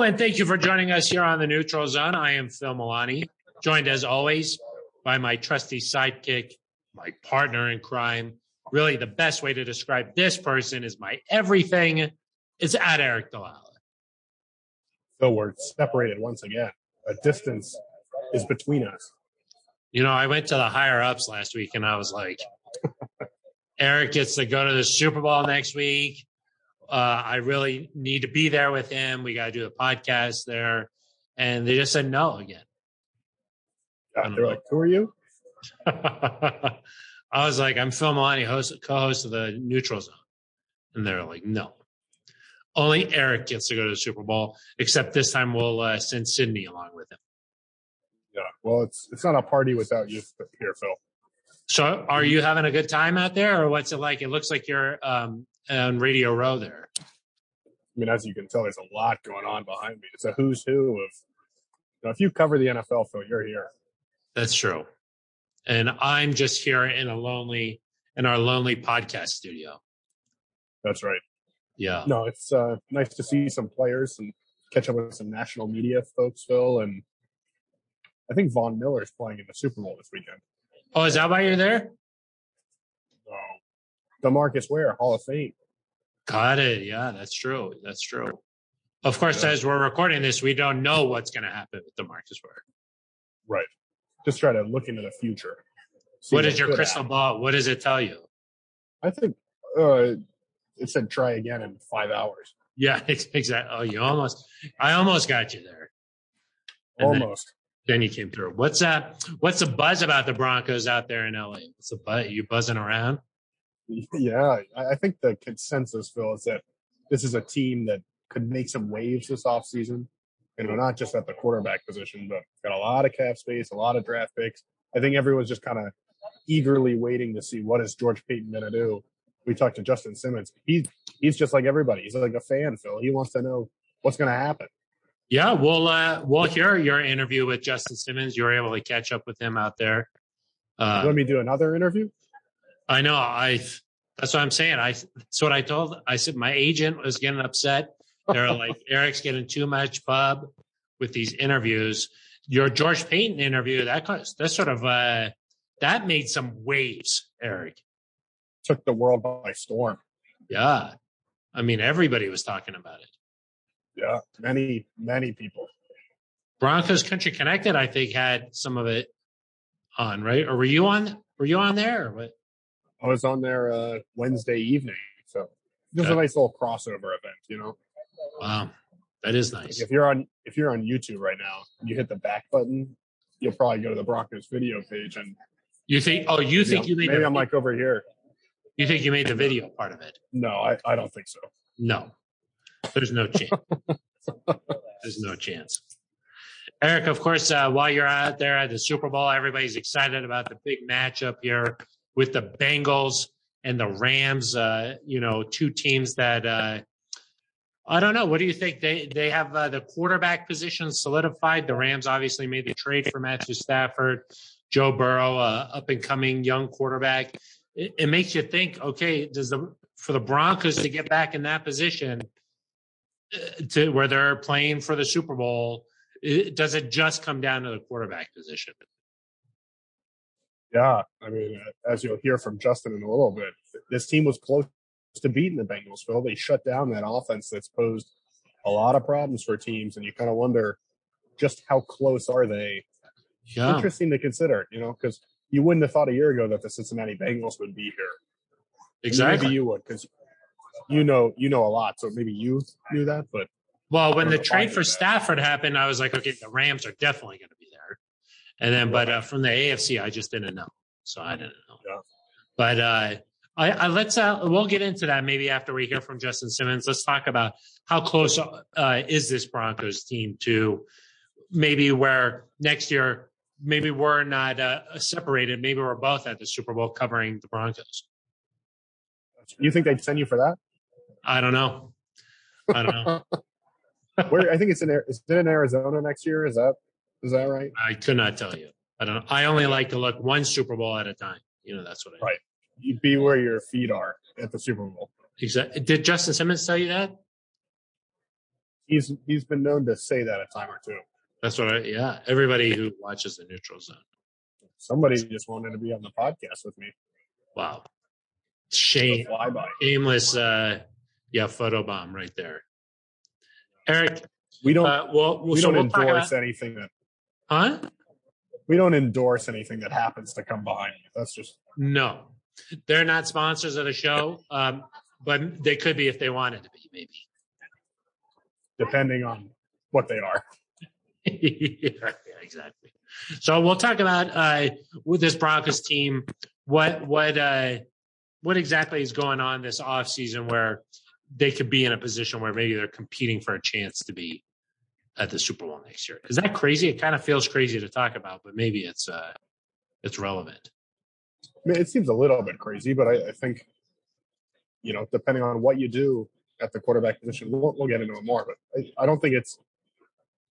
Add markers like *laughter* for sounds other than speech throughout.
Hello, and thank you for joining us here on the Neutral Zone. I am Phil Milani, joined as always by my trusty sidekick, my partner in crime. Really, the best way to describe this person is my everything. It's at Aric DiLalla. So we're separated once again. A distance is between us. You know, I went to the higher ups last week and I was like, *laughs* Aric gets to go to the Super Bowl next week. Uh, I really need to be there with him. We got to do a podcast there. And they just said no again. They're like, who are you? *laughs* I was like, I'm Phil Milani, host, co-host of the Neutral Zone, and they're like, no. Only Aric gets to go to the Super Bowl, except this time we'll uh, send Sydney along with him. Yeah, well, it's it's not a party without you here, Phil. So, are you having a good time out there, or what's it like? It looks like you're um, on Radio Row there. I mean, as you can tell, there's a lot going on behind me. It's a who's who of. You know, if you cover the NFL, Phil, you're here. That's true. And I'm just here in a lonely, in our lonely podcast studio. That's right. Yeah. No, it's uh, nice to see some players and catch up with some national media folks, Phil. And I think Von Miller is playing in the Super Bowl this weekend. Oh, is that why you're there? Demarcus Ware, Hall of Fame. Got it. Yeah, that's true. That's true. Of course, Yeah. as we're recording this, we don't know what's going to happen with Demarcus Ware. Right. Just try to look into the future. What is your crystal happen. ball? What does it tell you? I think uh, it said try again in five hours. Yeah, *laughs* exactly. Oh, you almost, I almost got you there. And then- Almost. Then, you came through. What's that? What's the buzz about the Broncos out there in LA? What's the buzz? You buzzing around? Yeah, I think the consensus, Phil, is that this is a team that could make some waves this offseason. You know, not just at the quarterback position, but got a lot of cap space, a lot of draft picks. I think everyone's just kind of eagerly waiting to see what is George Paton going to do. We talked to Justin Simmons. He's he's just like everybody. He's like a fan, Phil. He wants to know what's going to happen. Yeah, we'll uh, we'll hear your interview with Justin Simmons. You were able to catch up with him out there. Uh, want me do another interview? I know. I that's what I'm saying. I that's what I told. I said my agent was getting upset. They're *laughs* like Aric's getting too much pub with these interviews. Your George Paton interview that caused- that sort of uh, that made some waves, Aric. Took the world by storm. Yeah, I mean everybody was talking about it. Yeah, many many people. Broncos Country Connected, I think, had some of it on, right? Or were you on? Were you on there? Or what? I was on there uh, Wednesday evening, so just a nice little crossover event, you know. Wow, that is nice. If you're on if you're on YouTube right now, you hit the back button, you'll probably go to the Broncos video page and You think? Oh, you think you made? maybe I'm like over here. You think you made the video part of it? No, I, I don't think so. No, there's no chance. there's no chance. Aric, of course, uh, while you're out there at the Super Bowl, everybody's excited about the big matchup here with the Bengals and the Rams. Uh, you know, two teams that uh, I don't know. What do you think? They they have uh, the quarterback position solidified. The Rams obviously made the trade for Matthew Stafford, Joe Burrow, uh, up and coming young quarterback. It, it makes you think. Okay, does the for the Broncos to get back in that position uh, to where they're playing for the Super Bowl? Does it just come down to the quarterback position? Yeah, I mean, as you'll hear from Justin in a little bit, this team was close to beating the Bengals. Phil, they shut down that offense that's posed a lot of problems for teams, and you kind of wonder just how close are they? Yeah, Interesting to consider, you know, because you wouldn't have thought a year ago that the Cincinnati Bengals would be here. Exactly. Maybe you would, because you know you know a lot, so maybe you knew that. But Well, when the don't know if I trade for that. Stafford happened, I was like, okay, the Rams are definitely going to. And then, but uh, from the AFC, I just didn't know, so I didn't know. Yeah. But uh, I, I let's uh, we'll get into that maybe after we hear from Justin Simmons. Let's talk about how close uh, is this Broncos team to maybe where next year maybe we're not uh, separated, maybe we're both at the Super Bowl covering the Broncos. you think they'd send you for that? I don't know. I don't know. *laughs* Where I think it's in Ar- is it in Arizona next year? Is that is that right? I could not tell you. I don't know. I only like to look one Super Bowl at a time. You know, that's what I Right. You'd be where your feet are at the Super Bowl. Exactly. Did Justin Simmons tell you that? He's he's been known to say that a time or two. That's what I, yeah. Everybody who watches the neutral zone. Somebody just wanted to be on the podcast with me. Wow. Shame, shameless, uh, yeah, photo bomb right there. Aric, We don't uh, well, we so don't we'll endorse about, anything that huh? we don't endorse anything that happens to come behind you. That's just No, they're not sponsors of the show, um, but they could be if they wanted to be, maybe. depending on what they are. *laughs* yeah, exactly. So we'll talk about uh, with this Broncos team. What what uh, what exactly is going on this off season where they could be in a position where maybe they're competing for a chance to be at the Super Bowl next year? Is that crazy? It kind of feels crazy to talk about, but maybe it's uh, it's relevant. I mean, it seems a little bit crazy, but I, I think, you know, depending on what you do at the quarterback position, we'll, we'll get into it more. But I, I don't think it's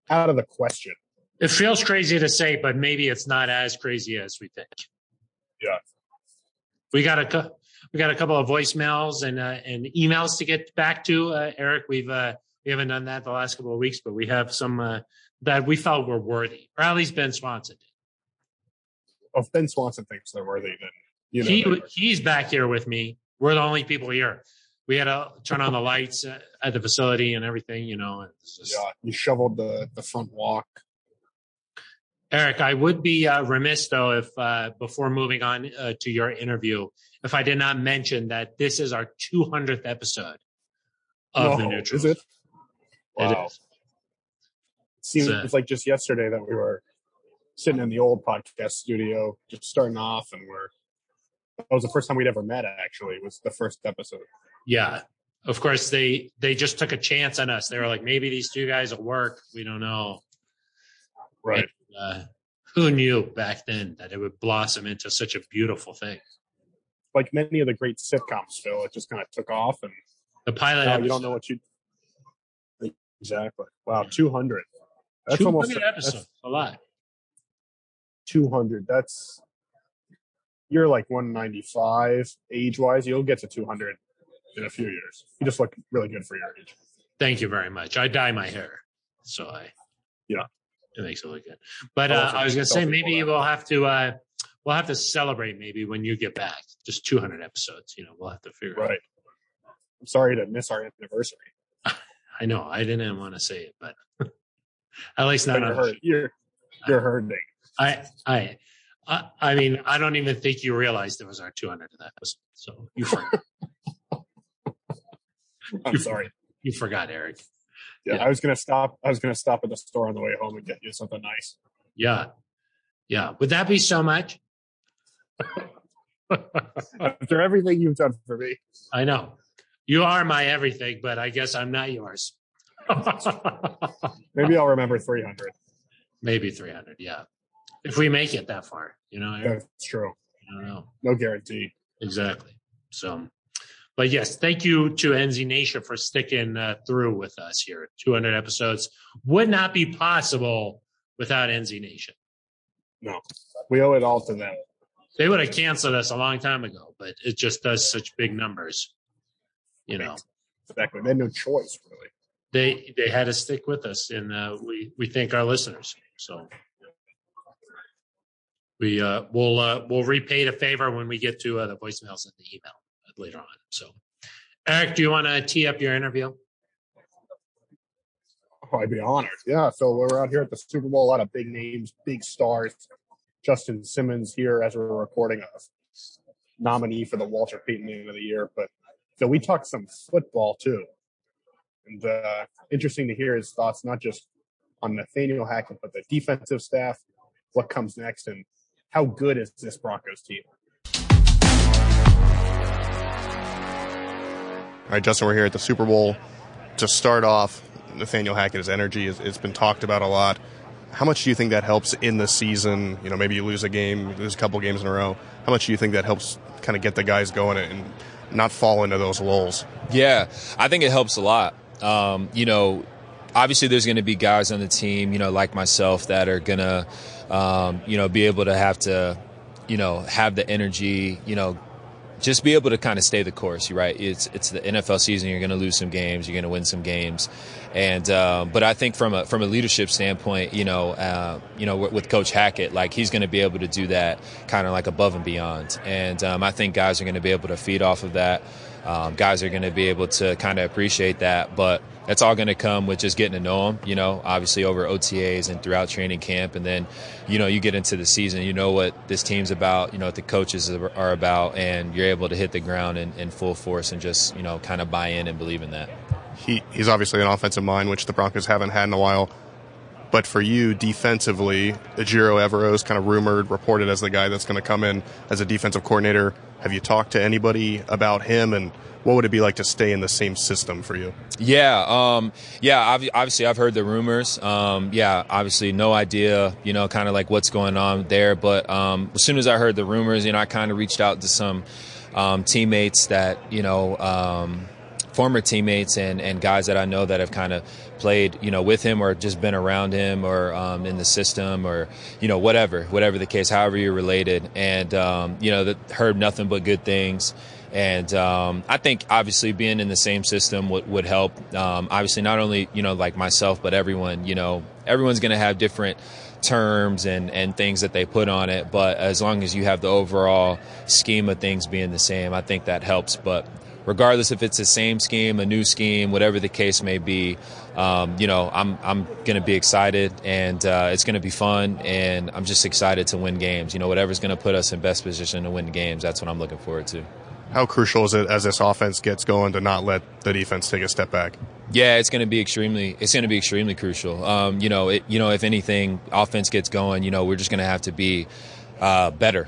out of the question. It feels crazy to say, but maybe it's not as crazy as we think. Yeah. We got a we got a couple of voicemails and uh, and emails to get back to uh, Aric. We've uh, we haven't done that the last couple of weeks, but we have some uh, that we felt were worthy, or at least Ben Swanson did. If Ben Swanson thinks they're worthy, then you know. he he's back here with me. We're the only people here. We had to turn on the lights uh, at the facility and everything, you know. Just, yeah, you shoveled the the front walk. Aric, I would be uh, remiss though if uh, before moving on uh, to your interview, if I did not mention that this is our 200th episode of the No, Neutral. is it? It Wow. is. It seems It's, it's like just yesterday that we were sitting in the old podcast studio, just starting off, and we're. That was the first time we'd ever met. Actually, it was the first episode. Yeah. Of course, they they just took a chance on us. They were like, maybe these two guys will work. We don't know. Right. Uh, who knew back then that it would blossom into such a beautiful thing? Like many of the great sitcoms, Phil, it just kind of took off, and The pilot. now episode, you don't know what you. Exactly. Wow, two hundred. That's 200 almost episodes. that's a lot. two hundred. That's you're like one ninety five age wise. You'll get to two hundred in a few years. You just look really good for your age. Thank you very much. I dye my hair, so I Yeah. it makes it look good. But I'll uh, I was going to say maybe we'll have to uh, we'll have to celebrate maybe when you get back. Just 200 episodes. You know, we'll have to figure. It out. Right. I'm sorry to miss our anniversary. I know I didn't want to say it, but *laughs* at least not you're, on. hurt, you're you're hurting. I I. I I mean, I don't even think you realized it was our 200th episode. So you forgot. *laughs* I'm sorry. you forgot, Aric. Yeah, Yeah. I was gonna stop. I was gonna stop at the store on the way home and get you something nice. Yeah, yeah. Would that be so much? *laughs* After everything you've done for me, I know. You are my everything, but I guess I'm not yours. *laughs* maybe I'll remember 300. Maybe 300, yeah. If we make it that far, you know, That's true. I don't know. No guarantee. Exactly. So, but yes, thank you to NZ Nation for sticking uh, through with us here. 200 episodes would not be possible without NZ Nation. No, we owe it all to them. They would have canceled us a long time ago, but it just does such big numbers. You know, Exactly. They had no choice, really. they they had to stick with us, and uh, we we thank our listeners. So we uh, we'll uh, we'll repay the favor when we get to uh, the voicemails and the email later on. So, Aric, do you want to tee up your interview? Oh, I'd be honored. Yeah. So we're out here at the Super Bowl. A lot of big names, big stars. Justin Simmons here as we're recording a nominee for the Walter Payton Man of the Year. But so we talked some football too. And uh, interesting to hear his thoughts, not just on Nathaniel Hackett, but the defensive staff, what comes next, and how good is this Broncos team? All right, Justin, we're here at the Super Bowl. To start off, Nathaniel Hackett's energy is, it's been talked about a lot. How much do you think that helps in the season? You know, maybe you lose a game, lose a couple games in a row. How much do you think that helps kind of get the guys going and not fall into those lulls? Yeah, I think it helps a lot. Um, you know, obviously there's going to be guys on the team, you know, like myself that are going to, um, you know, be able to have to, you know, have the energy, you know, just be able to kind of stay the course. Right? It's it's the NFL season. You're going to lose some games. You're going to win some games. And um, but I think from a from a leadership standpoint, you know, uh, you know, with, with, Coach Hackett, like he's going to be able to do that kind of like above and beyond. And um, I think guys are going to be able to feed off of that. Um, guys are going to be able to kind of appreciate that, but that's all going to come with just getting to know them. You know, obviously over OTAs and throughout training camp, and then you know you get into the season. You know what this team's about. You know what the coaches are about, and you're able to hit the ground in, in full force and just you know kind of buy in and believe in that. He he's obviously an offensive mind, which the Broncos haven't had in a while. But for you, defensively, Ejiro Evero is kind of rumored, reported as the guy that's going to come in as a defensive coordinator. Have you talked to anybody about him and what would it be like to stay in the same system for you? Yeah, um, yeah. Obviously, I've heard the rumors. Um, yeah, obviously, no idea. You know, kind of like what's going on there. But um, as soon as I heard the rumors, you know, I kind of reached out to some um, teammates that you know, um, former teammates and and guys that I know that have kind of played, you know, with him or just been around him or um, in the system or you know whatever, whatever the case, however you're related, and you know, that heard nothing but good things. And um, I think obviously being in the same system would, would help. Um, obviously, not only you know like myself, but everyone. You know, everyone's going to have different terms and, and things that they put on it. But as long as you have the overall scheme of things being the same, I think that helps. But regardless if it's the same scheme, a new scheme, whatever the case may be, um, you know, I'm I'm going to be excited and uh, it's going to be fun, and I'm just excited to win games. You know, whatever's going to put us in best position to win games, that's what I'm looking forward to how crucial is it as this offense gets going to not let the defense take a step back? Yeah, it's going to be extremely. It's going to be extremely crucial. Um, you know, it, you know, if anything, offense gets going. You know, we're just going to have to be uh, better.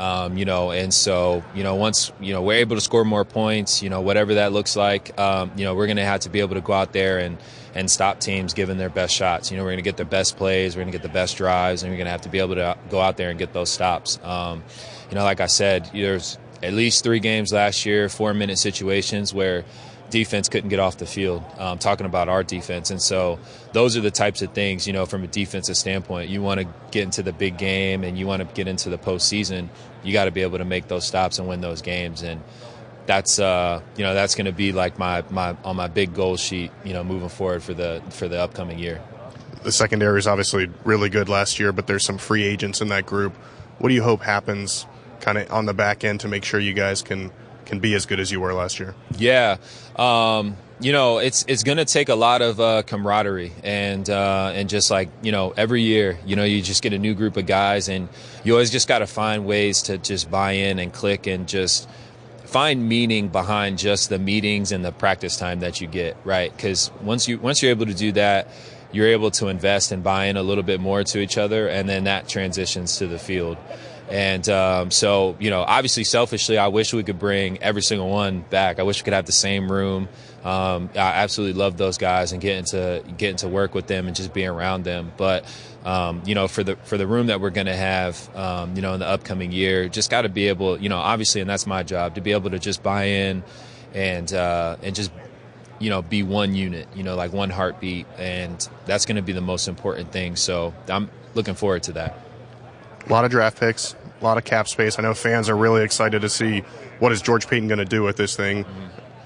Um, you know, and so you know, once you know we're able to score more points, you know, whatever that looks like, um, you know, we're going to have to be able to go out there and and stop teams giving their best shots. You know, we're going to get their best plays, we're going to get the best drives, and we're going to have to be able to go out there and get those stops. Um, you know, like I said, there's at least three games last year, four minute situations where defense couldn't get off the field. Um, talking about our defense, and so those are the types of things you know from a defensive standpoint. You want to get into the big game, and you want to get into the postseason. You got to be able to make those stops and win those games, and that's uh, you know that's going to be like my my on my big goal sheet. You know, moving forward for the for the upcoming year. The secondary is obviously really good last year, but there's some free agents in that group. What do you hope happens kind of on the back end to make sure you guys can can be as good as you were last year? Yeah. Um, you know, it's it's going to take a lot of uh, camaraderie and uh, and just like you know, every year, you know, you just get a new group of guys, and you always just got to find ways to just buy in and click and just find meaning behind just the meetings and the practice time that you get, right? Because once you once you're able to do that, you're able to invest and buy in a little bit more to each other, and then that transitions to the field. And um, so, you know, obviously, selfishly, I wish we could bring every single one back. I wish we could have the same room. Um, I absolutely love those guys and getting to getting to work with them and just being around them. But um, you know, for the for the room that we're going to have, um, you know, in the upcoming year, just got to be able, you know, obviously, and that's my job to be able to just buy in and uh, and just you know be one unit, you know, like one heartbeat, and that's going to be the most important thing. So I'm looking forward to that. A lot of draft picks, a lot of cap space. I know fans are really excited to see what is George Paton going to do with this thing.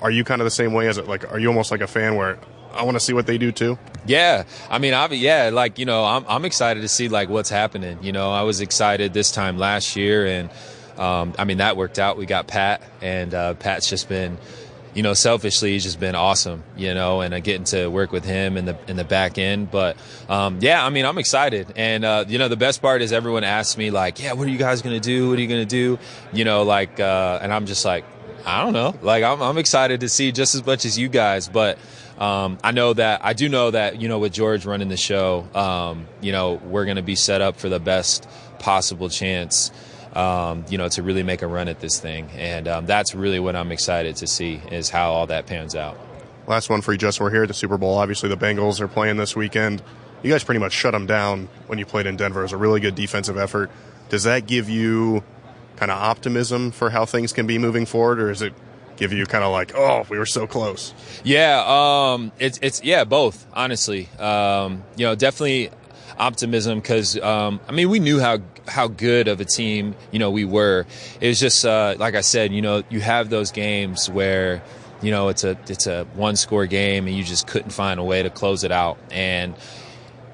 Are you kind of the same way as it? Like, are you almost like a fan where I want to see what they do too? Yeah, I mean, I've, yeah, like you know, I'm I'm excited to see like what's happening. You know, I was excited this time last year, and um, I mean that worked out. We got Pat, and uh, Pat's just been you know, selfishly, he's just been awesome, you know, and uh, getting to work with him in the in the back end. But um, yeah, I mean, I'm excited, and uh, you know, the best part is everyone asks me like, yeah, what are you guys gonna do? What are you gonna do? You know, like, uh, and I'm just like, I don't know. Like, I'm I'm excited to see just as much as you guys, but. Um, I know that I do know that you know with George running the show, um, you know we're going to be set up for the best possible chance um, you know, to really make a run at this thing. And um, that's really what I'm excited to see is how all that pans out. Last one for you, Justin. We're here at the Super Bowl. Obviously, the Bengals are playing this weekend. You guys pretty much shut them down when you played in Denver. It was a really good defensive effort. Does that give you kind of optimism for how things can be moving forward, or is it give you kind of like, oh, we were so close? Yeah, um, it's it's yeah, both. Honestly, um, you know, definitely optimism because um, I mean we knew how how good of a team you know we were. It was just uh, like I said, you know, you have those games where you know it's a it's a one score game and you just couldn't find a way to close it out and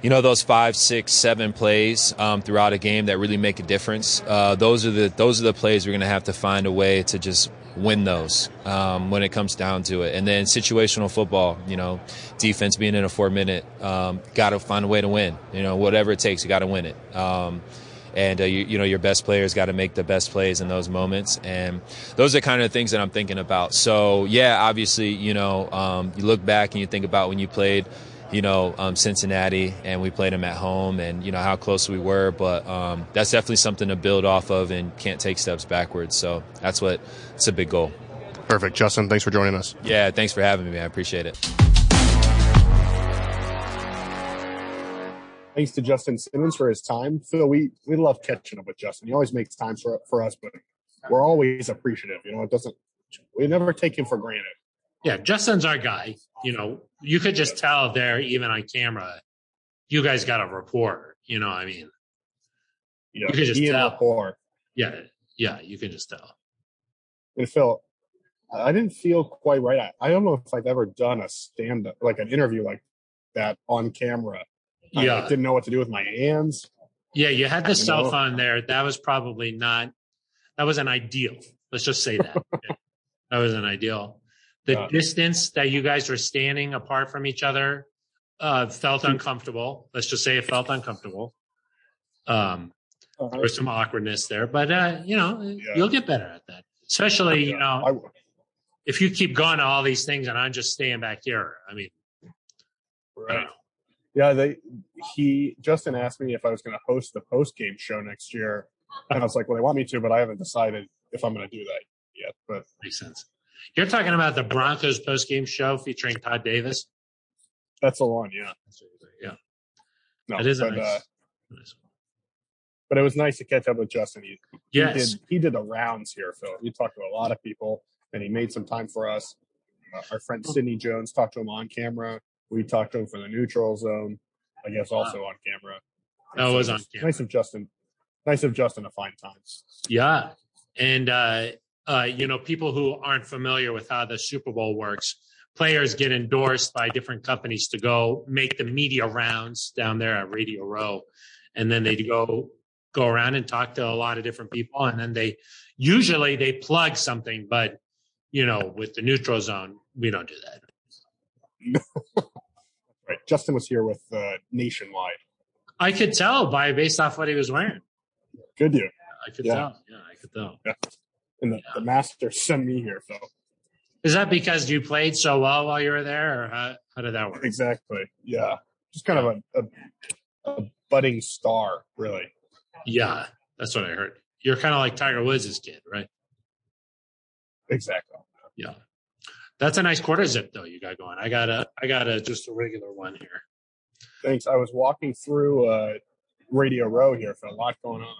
you know those five, six, seven plays um, throughout a game that really make a difference. Uh, those are the those are the plays we're going to have to find a way to just win those um, when it comes down to it. And then situational football, you know, defense being in a four minute, um, got to find a way to win. You know, whatever it takes, you got to win it. Um, and uh, you, you, know your best players got to make the best plays in those moments and those are kind of the things that i'm thinking about so yeah obviously you know um, you look back and you think about when you played you know, um, Cincinnati, and we played them at home, and you know how close we were. But um, that's definitely something to build off of, and can't take steps backwards. So that's what it's a big goal. Perfect, Justin. Thanks for joining us. Yeah, thanks for having me. Man. I appreciate it. Thanks to Justin Simmons for his time. Phil, we we love catching up with Justin. He always makes time for for us, but we're always appreciative. You know, it doesn't. We never take him for granted. Yeah, Justin's our guy. You know, you could just tell there, even on camera, you guys got a rapport. You know, I mean, you, know, you could just tell. Rapport. Yeah, yeah, you can just tell. And Phil, I didn't feel quite right. I, I don't know if I've ever done a stand up, like an interview like that on camera. Yeah. I didn't know what to do with my hands. Yeah, you had the cell know. phone there. That was probably not, that was an ideal. Let's just say that. *laughs* that was an ideal. The distance that you guys were standing apart from each other uh, felt uncomfortable. Let's just say it felt uncomfortable. Um, uh-huh. There was some awkwardness there, but uh, you know, yeah. you'll get better at that. Especially, you know, if you keep going to all these things and I'm just staying back here. I mean, right. I yeah, they he Justin asked me if I was going to host the post game show next year, and I was like, "Well, they want me to, but I haven't decided if I'm going to do that yet." But makes sense. You're talking about the Broncos post game show featuring Todd Davis. That's the one, yeah. Yeah. No, that is but, nice, uh, nice But it was nice to catch up with Justin. He, yes. he did he did the rounds here, Phil. He talked to a lot of people, and he made some time for us. Uh, our friend Sidney Jones talked to him on camera. We talked to him for the neutral zone. I guess also wow. on camera. That so was on camera. Nice of Justin. Nice of Justin to find time. Yeah, and uh, uh, you know, people who aren't familiar with how the Super Bowl works, players get endorsed by different companies to go make the media rounds down there at Radio Row, and then they go go around and talk to a lot of different people, and then they usually they plug something, but you know, with the neutral zone, we don't do that. *laughs* right. Justin was here with uh, Nationwide. I could tell by based off what he was wearing. Could you? I could yeah. tell. Yeah, I could tell. Yeah and the, yeah. the master *laughs* sent me here. So is that because you played so well while you were there, or how, how did that work? Exactly. Yeah, just kind of a, a, a budding star, really. Yeah, that's what I heard. You're kind of like Tiger Woods' kid, right? Exactly. Yeah. That's a nice quarter zip though you got going. I got a I got a just a regular one here. Thanks. I was walking through uh Radio Row here for a lot going on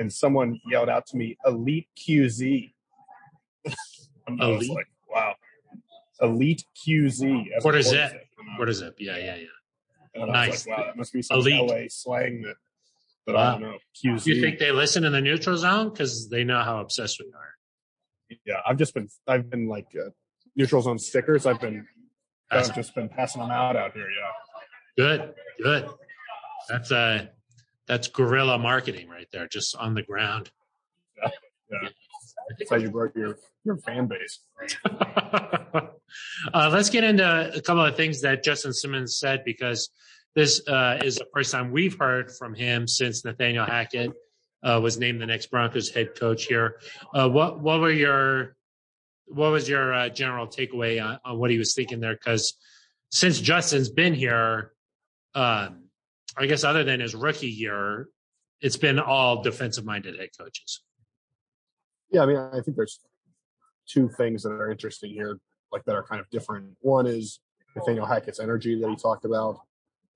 and someone yelled out to me, "Elite QZ." *laughs* I was like, "Wow, Elite QZ." What is it? What is it? Yeah, yeah, yeah. And nice. Like, wow, that must be some Elite. LA slang that, that wow. I don't know. QZ. Do you think they listen in the neutral zone because they know how obsessed we are? Yeah, I've just been, I've been like uh, neutral zone stickers. I've been, I've just been passing them out out here. Yeah. Good, good. That's uh that's guerrilla marketing right there, just on the ground. Yeah, yeah. That's how you broke your your fan base. *laughs* uh, let's get into a couple of things that Justin Simmons said because this uh, is the first time we've heard from him since Nathaniel Hackett uh, was named the next Broncos head coach here. Uh, what what were your what was your uh, general takeaway on, on, what he was thinking there? Because since Justin's been here, um, I guess other than his rookie year, it's been all defensive minded head coaches. Yeah, I mean, I think there's two things that are interesting here, like that are kind of different. One is Nathaniel Hackett's energy that he talked about,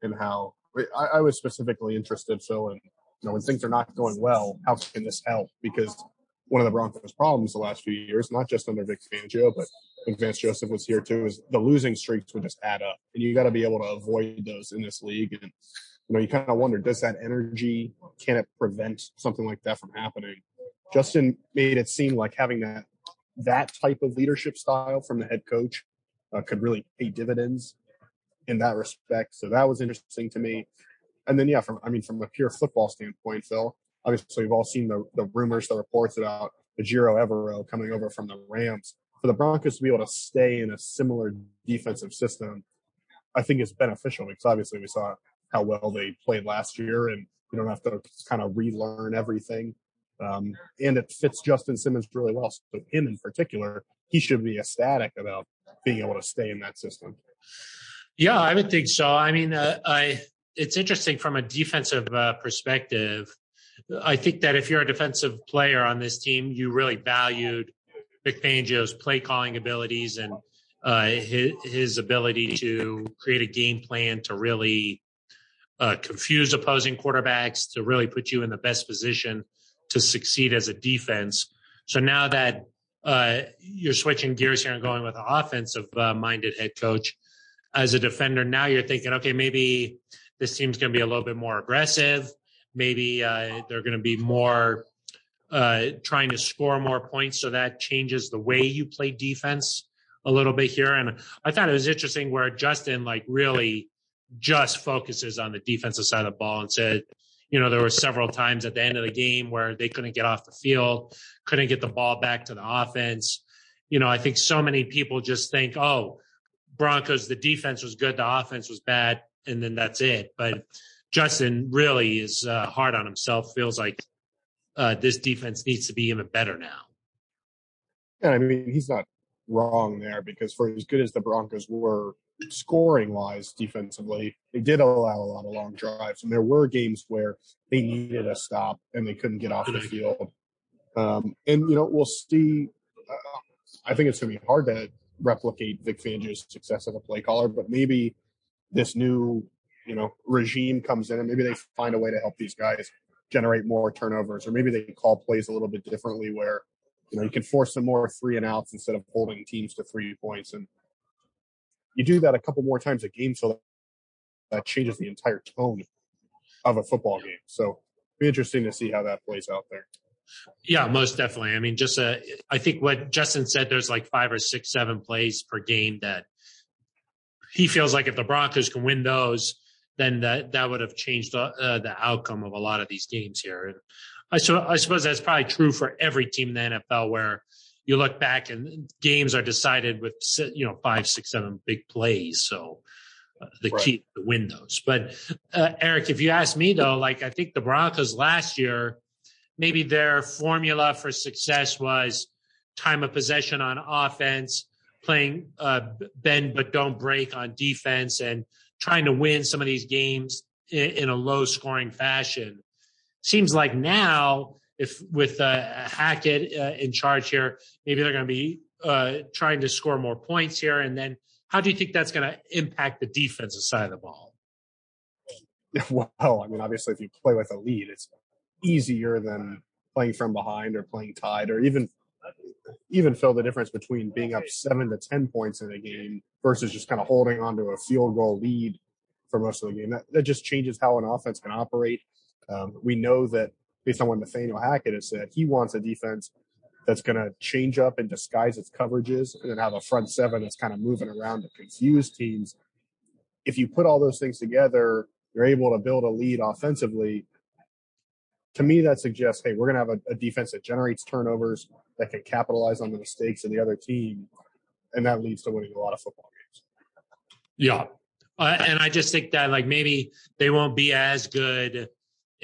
and how I, I was specifically interested, Phil, in you know when things are not going well, how can this help? Because one of the Broncos' problems the last few years, not just under Vic Fangio, but when Vance Joseph was here too, is the losing streaks would just add up, and you got to be able to avoid those in this league. And you know, you kind of wonder, does that energy, can it prevent something like that from happening? Justin made it seem like having that, that type of leadership style from the head coach uh, could really pay dividends in that respect. So that was interesting to me. And then, yeah, from, I mean, from a pure football standpoint, Phil, obviously we've all seen the, the rumors, the reports about Ejiro Evero coming over from the Rams. For the Broncos to be able to stay in a similar defensive system, I think is beneficial because obviously we saw how well they played last year, and you don't have to kind of relearn everything. Um, and it fits Justin Simmons really well. So him in particular, he should be ecstatic about being able to stay in that system. Yeah, I would think so. I mean, uh, I it's interesting from a defensive uh, perspective. I think that if you're a defensive player on this team, you really valued Vic play calling abilities and uh, his, his, ability to create a game plan to really uh, confuse opposing quarterbacks to really put you in the best position to succeed as a defense. So now that uh, you're switching gears here and going with an offensive uh, minded head coach as a defender, now you're thinking, okay, maybe this team's going to be a little bit more aggressive. Maybe uh, they're going to be more uh, trying to score more points. So that changes the way you play defense a little bit here. And I thought it was interesting where Justin like really just focuses on the defensive side of the ball and said, you know, there were several times at the end of the game where they couldn't get off the field, couldn't get the ball back to the offense. You know, I think so many people just think, oh, Broncos, the defense was good, the offense was bad, and then that's it. But Justin really is uh, hard on himself, feels like uh, this defense needs to be even better now. Yeah, I mean, he's not wrong there because for as good as the Broncos were scoring wise defensively, they did allow a lot of long drives. And there were games where they needed a stop and they couldn't get off the field. Um, and, you know, we'll see. Uh, I think it's going to be hard to replicate Vic Fangio's success as a play caller, but maybe this new, you know, regime comes in and maybe they find a way to help these guys generate more turnovers, or maybe they call plays a little bit differently where you know, you can force some more three and outs instead of holding teams to three points. And you do that a couple more times a game, so that changes the entire tone of a football game. So be interesting to see how that plays out there. Yeah, most definitely. I mean, just uh, I think what Justin said, there's like five or six, seven plays per game that he feels like if the Broncos can win those, then that that would have changed uh, the outcome of a lot of these games here. And I, so, I suppose that's probably true for every team in the NFL where you look back and games are decided with you know five, six, seven big plays. So uh, the right. key to win those. But uh, Aric, if you ask me though, like I think the Broncos last year, maybe their formula for success was time of possession on offense, playing uh, bend but don't break on defense, and trying to win some of these games in, in a low scoring fashion seems like now, if with uh, Hackett uh, in charge here, maybe they're going to be uh, trying to score more points here. And then, how do you think that's going to impact the defensive side of the ball? *laughs* Well, I mean, obviously, if you play with a lead, it's easier than playing from behind or playing tied, or even even feel the difference between being up seven to ten points in a game versus just kind of holding on to a field goal lead for most of the game. That, that just changes how an offense can operate. Um, we know that based on what Nathaniel Hackett has said, he wants a defense that's going to change up and disguise its coverages and then have a front seven that's kind of moving around to confuse teams. If you put all those things together, you're able to build a lead offensively. To me, that suggests, hey, we're going to have a, a defense that generates turnovers that can capitalize on the mistakes of the other team, and that leads to winning a lot of football games. Yeah, uh, and I just think that like maybe they won't be as good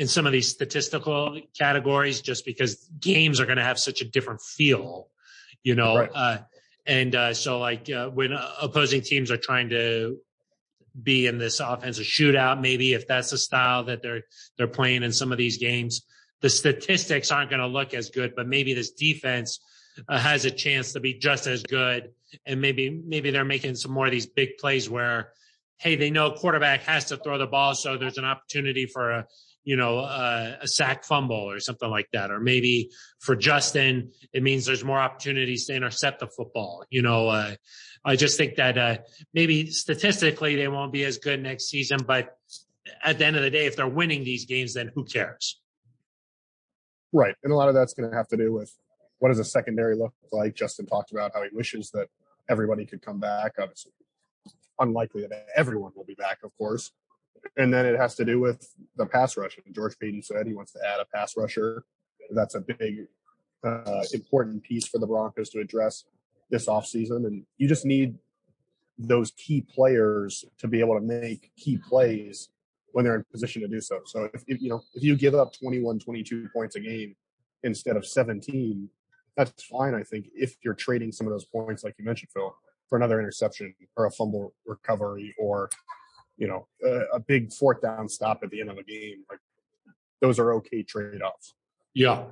in some of these statistical categories just because games are going to have such a different feel, you know. Right. Uh, and uh, so, like uh, when opposing teams are trying to be in this offensive shootout, maybe if that's the style that they're they're playing in some of these games, the statistics aren't going to look as good. But maybe this defense uh, has a chance to be just as good, and maybe maybe they're making some more of these big plays where, hey, they know quarterback has to throw the ball, so there's an opportunity for a you know, uh, a sack fumble or something like that. Or maybe for Justin, it means there's more opportunities to intercept the football. You know, uh, I just think that uh, maybe statistically they won't be as good next season, but at the end of the day, if they're winning these games, then who cares? Right. And a lot of that's going to have to do with what does a secondary look like? Justin talked about how he wishes that everybody could come back. Obviously, unlikely that everyone will be back, of course. And then it has to do with the pass rush. And George Paton said he wants to add a pass rusher. That's a big, uh, important piece for the Broncos to address this offseason. And you just need those key players to be able to make key plays when they're in position to do so. So if, if, you know if you give up 21, 22 points a game instead of 17, that's fine. I think if you're trading some of those points, like you mentioned, Phil, for another interception or a fumble recovery or you know a, a big fourth down stop at the end of a game, like those are okay trade offs. Yeah.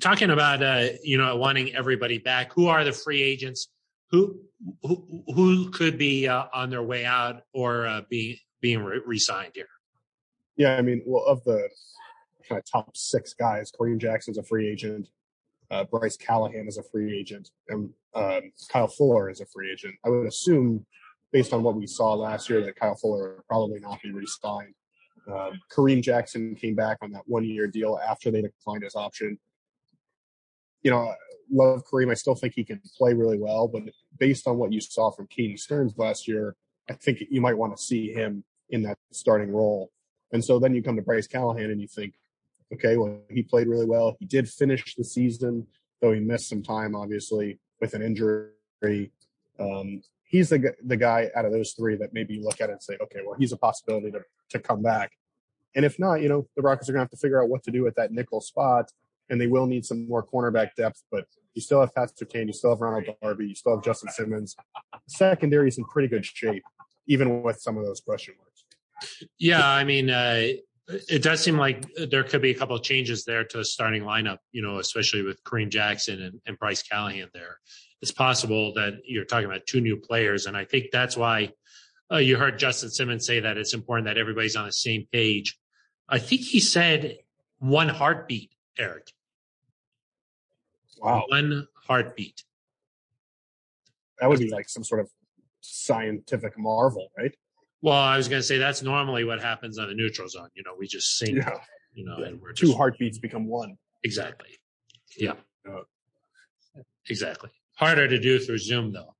Talking about uh, you know wanting everybody back, who are the free agents? Who who, who could be uh, on their way out or uh, being being re- signed here? Yeah, I mean, well, of the kind of top six guys, Kareem Jackson's a free agent. Uh, Bryce Callahan is a free agent, and um, Kyle Fuller is a free agent. I would assume, based on what we saw last year, that Kyle Fuller will probably not be re-signed. Um, Kareem Jackson came back on that one-year deal after they declined his option. You know, love Kareem. I still think he can play really well, but based on what you saw from Caden Sterns last year, I think you might want to see him in that starting role and so then you come to Bryce Callahan and you think, okay, well, he played really well. He did finish the season, though he missed some time, obviously, with an injury. Um, he's the the guy out of those three that maybe you look at it and say, okay, well, he's a possibility to to come back. And if not, you know, the Rockets are going to have to figure out what to do at that nickel spot, and they will need some more cornerback depth. But you still have Pat Surtain, you still have Ronald Darby, you still have Justin Simmons. Secondary is in pretty good shape, even with some of those question marks. Yeah, I mean, uh, it does seem like there could be a couple of changes there to the starting lineup, you know, especially with Kareem Jackson and, and Bryce Callahan there. It's possible that you're talking about two new players. And I think that's why uh, you heard Justin Simmons say that it's important that everybody's on the same page. I think he said one heartbeat, Aric. Wow. One heartbeat. That would be like some sort of scientific marvel, right? Well, I was going to say that's normally what happens on the neutral zone. You know, we just sing, yeah. you know, and we're two just, heartbeats become one. Exactly. Yeah. Exactly. Harder to do through Zoom, though.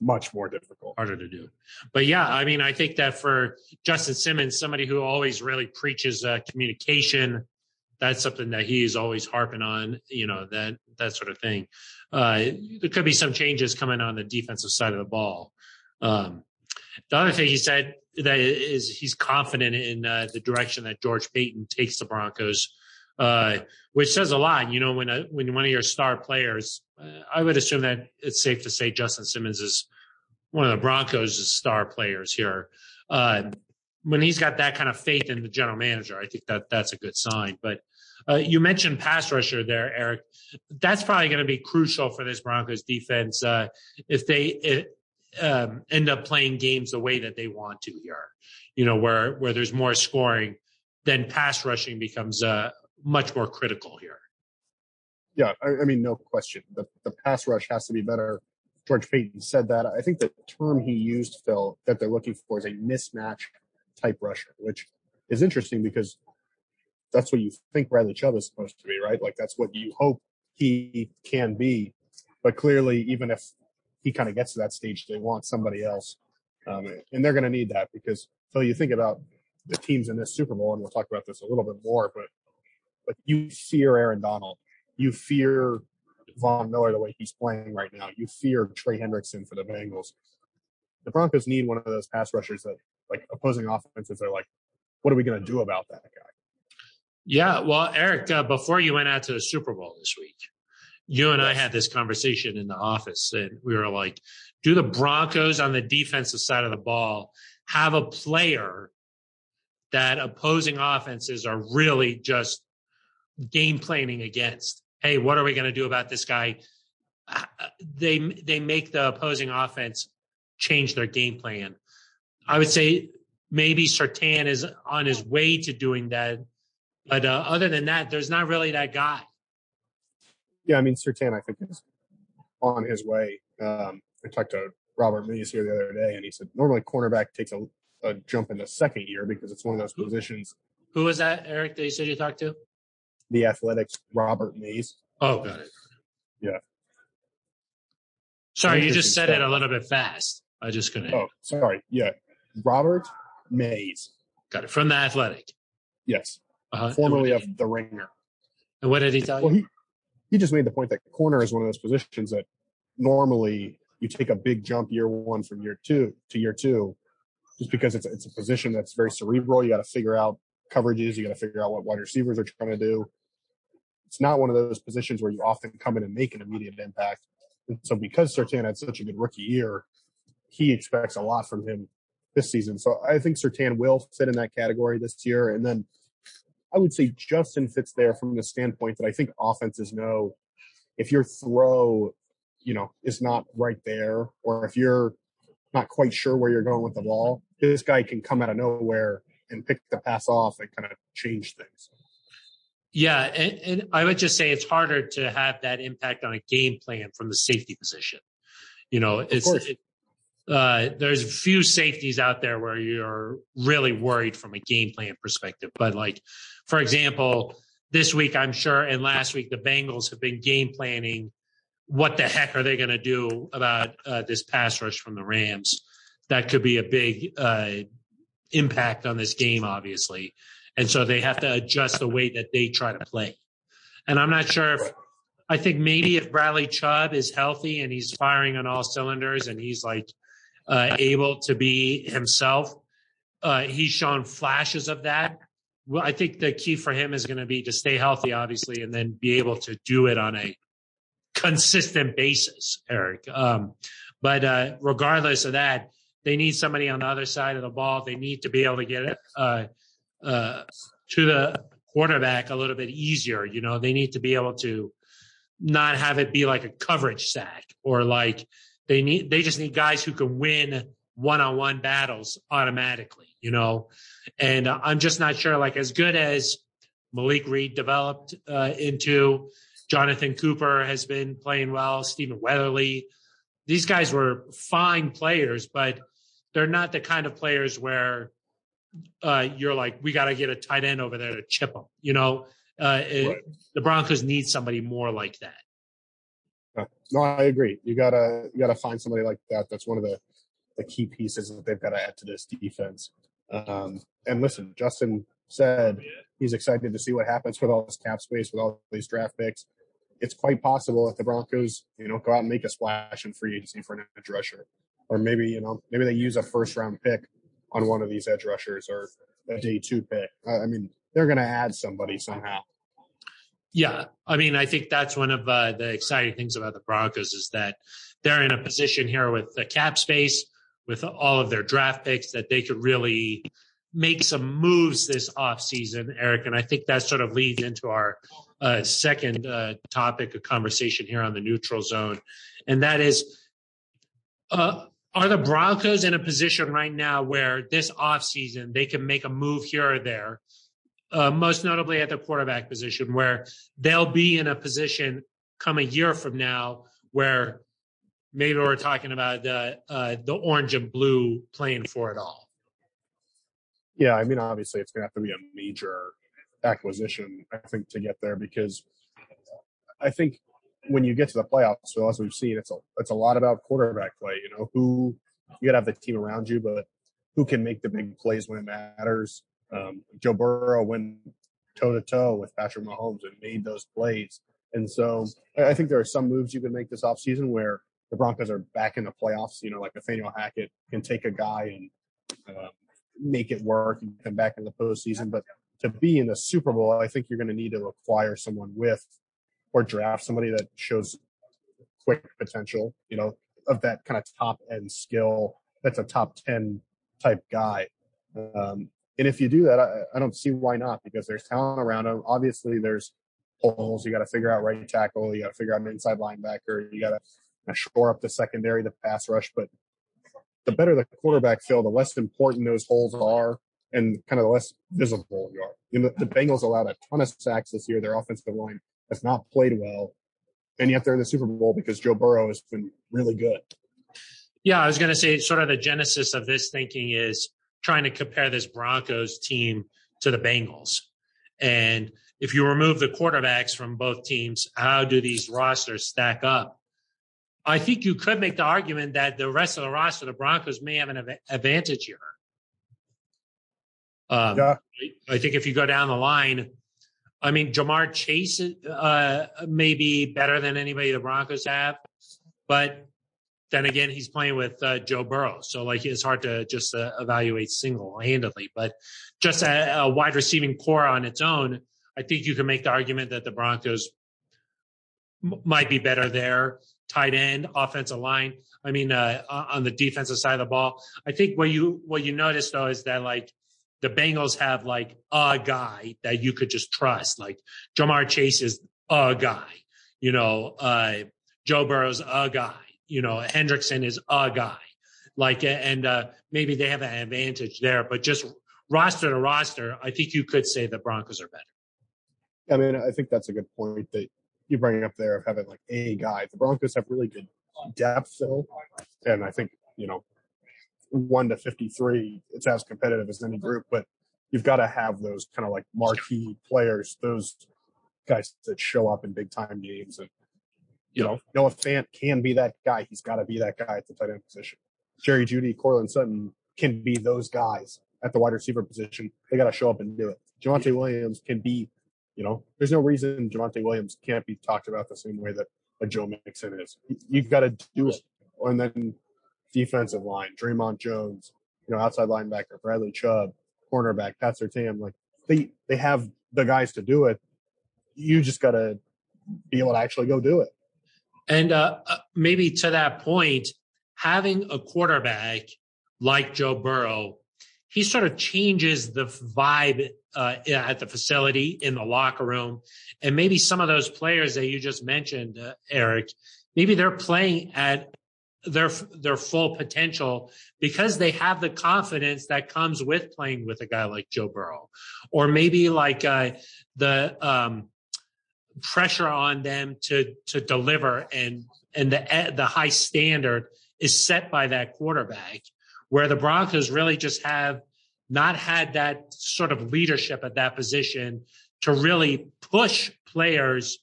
Much more difficult. Harder to do. But yeah, I mean, I think that for Justin Simmons, somebody who always really preaches uh, communication, that's something that he's always harping on, you know, that that sort of thing. Uh, there could be some changes coming on the defensive side of the ball. Um, the other thing he said that is he's confident in uh, the direction that George Paton takes the Broncos, uh, which says a lot. You know, when a, when one of your star players, uh, I would assume that it's safe to say Justin Simmons is one of the Broncos' star players here. Uh, when he's got that kind of faith in the general manager, I think that that's a good sign. But uh, you mentioned pass rusher there, Aric. That's probably going to be crucial for this Broncos defense. Uh, if they if, um, end up playing games the way that they want to here. You know, where where there's more scoring, then pass rushing becomes uh, much more critical here. Yeah, I, I mean, no question. The the pass rush has to be better. George Paton said that. I think the term he used, Phil, that they're looking for is a mismatch type rusher, which is interesting because that's what you think Bradley Chubb is supposed to be, right? Like that's what you hope he can be. But clearly, even if he kind of gets to that stage, they want somebody else. Um, and they're going to need that because, so you think about the teams in this Super Bowl, and we'll talk about this a little bit more, but but you fear Aaron Donald. You fear Von Miller the way he's playing right now. You fear Trey Hendrickson for the Bengals. The Broncos need one of those pass rushers that, like, opposing offenses are like, what are we going to do about that guy? Yeah, well, Aric, uh, before you went out to the Super Bowl this week, you and I had this conversation in the office, and we were like, do the Broncos on the defensive side of the ball have a player that opposing offenses are really just game planning against? Hey, what are we going to do about this guy? They they make the opposing offense change their game plan. I would say maybe Surtain is on his way to doing that, but uh, other than that, there's not really that guy. Yeah, I mean, Surtain, I think, is on his way. Um, I talked to Robert Mays here the other day, and he said normally cornerback takes a, a jump in the second year because it's one of those positions. Who was that, Aric, that you said you talked to? The Athletic's, Robert Mays. Oh, got it. Yeah. Sorry, you just said it a little bit fast. I just couldn't. Oh, sorry. Yeah. Robert Mays. Got it. From the athletic. Yes. Uh-huh. Formerly of The Ringer. and what did he tell you? Well, he, he just made the point that corner is one of those positions that normally you take a big jump year one from year two to year two, just because it's, it's a position that's very cerebral. You got to figure out coverages. You got to figure out what wide receivers are trying to do. It's not one of those positions where you often come in and make an immediate impact. And so because Surtain had such a good rookie year, he expects a lot from him this season. So I think Surtain will fit in that category this year. And then I would say Justin fits there from the standpoint that I think offenses know if your throw, you know, is not right there, or if you're not quite sure where you're going with the ball, this guy can come out of nowhere and pick the pass off and kind of change things. Yeah, and, and I would just say it's harder to have that impact on a game plan from the safety position. You know, it's it, uh, there's few safeties out there where you're really worried from a game plan perspective. But like, for example, this week I'm sure, and last week the Bengals have been game planning. What the heck are they going to do about uh, this pass rush from the Rams? That could be a big uh, impact on this game, obviously. And so they have to adjust the way that they try to play. And I'm not sure if I think maybe if Bradley Chubb is healthy and he's firing on all cylinders and he's like uh, able to be himself, uh, he's shown flashes of that. Well, I think the key for him is going to be to stay healthy, obviously, and then be able to do it on a consistent basis, Aric. Um, but uh, regardless of that, they need somebody on the other side of the ball. They need to be able to get it uh, uh, to the quarterback a little bit easier. You know, they need to be able to not have it be like a coverage sack or like they need. They just need guys who can win one-on-one battles automatically. You know, and I'm just not sure. Like as good as Malik Reed developed uh, into, Jonathan Cooper has been playing well. Stephen Weatherly, these guys were fine players, but they're not the kind of players where uh, you're like, we got to get a tight end over there to chip them. You know, uh, it, Right. the Broncos need somebody more like that. No, I agree. You gotta you gotta find somebody like that. That's one of the the key pieces that they've got to add to this defense. Um, and listen, Justin said he's excited to see what happens with all this cap space, with all these draft picks. It's quite possible that the Broncos, you know, go out and make a splash in free agency for an edge rusher, or maybe you know maybe they use a first round pick on one of these edge rushers or a day two pick. I mean, they're going to add somebody somehow. Yeah, I mean, I think that's one of uh, the exciting things about the Broncos is that they're in a position here with the cap space, with all of their draft picks, that they could really make some moves this offseason, Aric. And I think that sort of leads into our uh, second uh, topic of conversation here on the neutral zone, and that is. Are the Broncos in a position right now where this offseason they can make a move here or there uh, most notably at the quarterback position, where they'll be in a position come a year from now where maybe we're talking about the uh, the orange and blue playing for it all. Yeah, I mean, obviously, it's going to have to be a major acquisition, I think, to get there because I think when you get to the playoffs, so as we've seen, it's a it's a lot about quarterback play. You know, who you got to have the team around you, but who can make the big plays when it matters. Um, Joe Burrow went toe to toe with Patrick Mahomes and made those plays, and so I think there are some moves you can make this offseason where the Broncos are back in the playoffs. You know, like Nathaniel Hackett can take a guy and um, make it work and come back in the postseason. But to be in the Super Bowl, I think you're going to need to acquire someone with or draft somebody that shows quick potential, you know, of that kind of top end skill. That's a top 10 type guy. Um, and if you do that, I, I don't see why not because there's talent around him. Obviously, there's holes. You got to figure out right tackle. You got to figure out an inside linebacker. You got to shore up the secondary, the pass rush. But the better the quarterback feel, the less important those holes are and kind of the less visible you are. You know, the Bengals allowed a ton of sacks this year. Their offensive line has not played well. And yet they're in the Super Bowl because Joe Burrow has been really good. Yeah, I was going to say sort of the genesis of this thinking is trying to compare this Broncos team to the Bengals. And if you remove the quarterbacks from both teams, how do these rosters stack up? I think you could make the argument that the rest of the roster, the Broncos may have an advantage here. Um, yeah. I think if you go down the line, I mean, Ja'Marr Chase uh, may be better than anybody the Broncos have, but then again, he's playing with uh, Joe Burrow, so like it's hard to just uh, evaluate single handedly. But just a, a, wide receiving corps on its own, I think you can make the argument that the Broncos m- might be better there. Tight end, offensive line. I mean, uh, on the defensive side of the ball, I think what you what you notice though is that like the Bengals have like a guy that you could just trust. Like Ja'Marr Chase is a guy. You know, uh, Joe Burrow's a guy. You know, Hendrickson is a guy. Like, and uh, maybe they have an advantage there, but just roster to roster, I think you could say the Broncos are better. I mean, I think that's a good point that you bring up there of having like a guy. The Broncos have really good depth, though, and I think you know one to 53, it's as competitive as any group, but you've got to have those kind of like marquee players, those guys that show up in big time games. And, you know, Noah Fant can be that guy. He's got to be that guy at the tight end position. Jerry Jeudy, Courtland Sutton can be those guys at the wide receiver position. They got to show up and do it. Javonte Williams can be, you know, there's no reason Javonte Williams can't be talked about the same way that a Joe Mixon is. You've got to do it. And then defensive line, Dre'Mont Jones, you know, outside linebacker, Bradley Chubb, cornerback, Pat Surtain, like they they have the guys to do it. You just got to be able to actually go do it. And uh, uh, maybe to that point, having a quarterback like Joe Burrow, he sort of changes the vibe uh, at the facility in the locker room, and maybe some of those players that you just mentioned, uh, Aric, maybe they're playing at their their full potential because they have the confidence that comes with playing with a guy like Joe Burrow, or maybe like uh, the um, pressure on them to to deliver and and the the high standard is set by that quarterback, where the Broncos really just have not had that sort of leadership at that position to really push players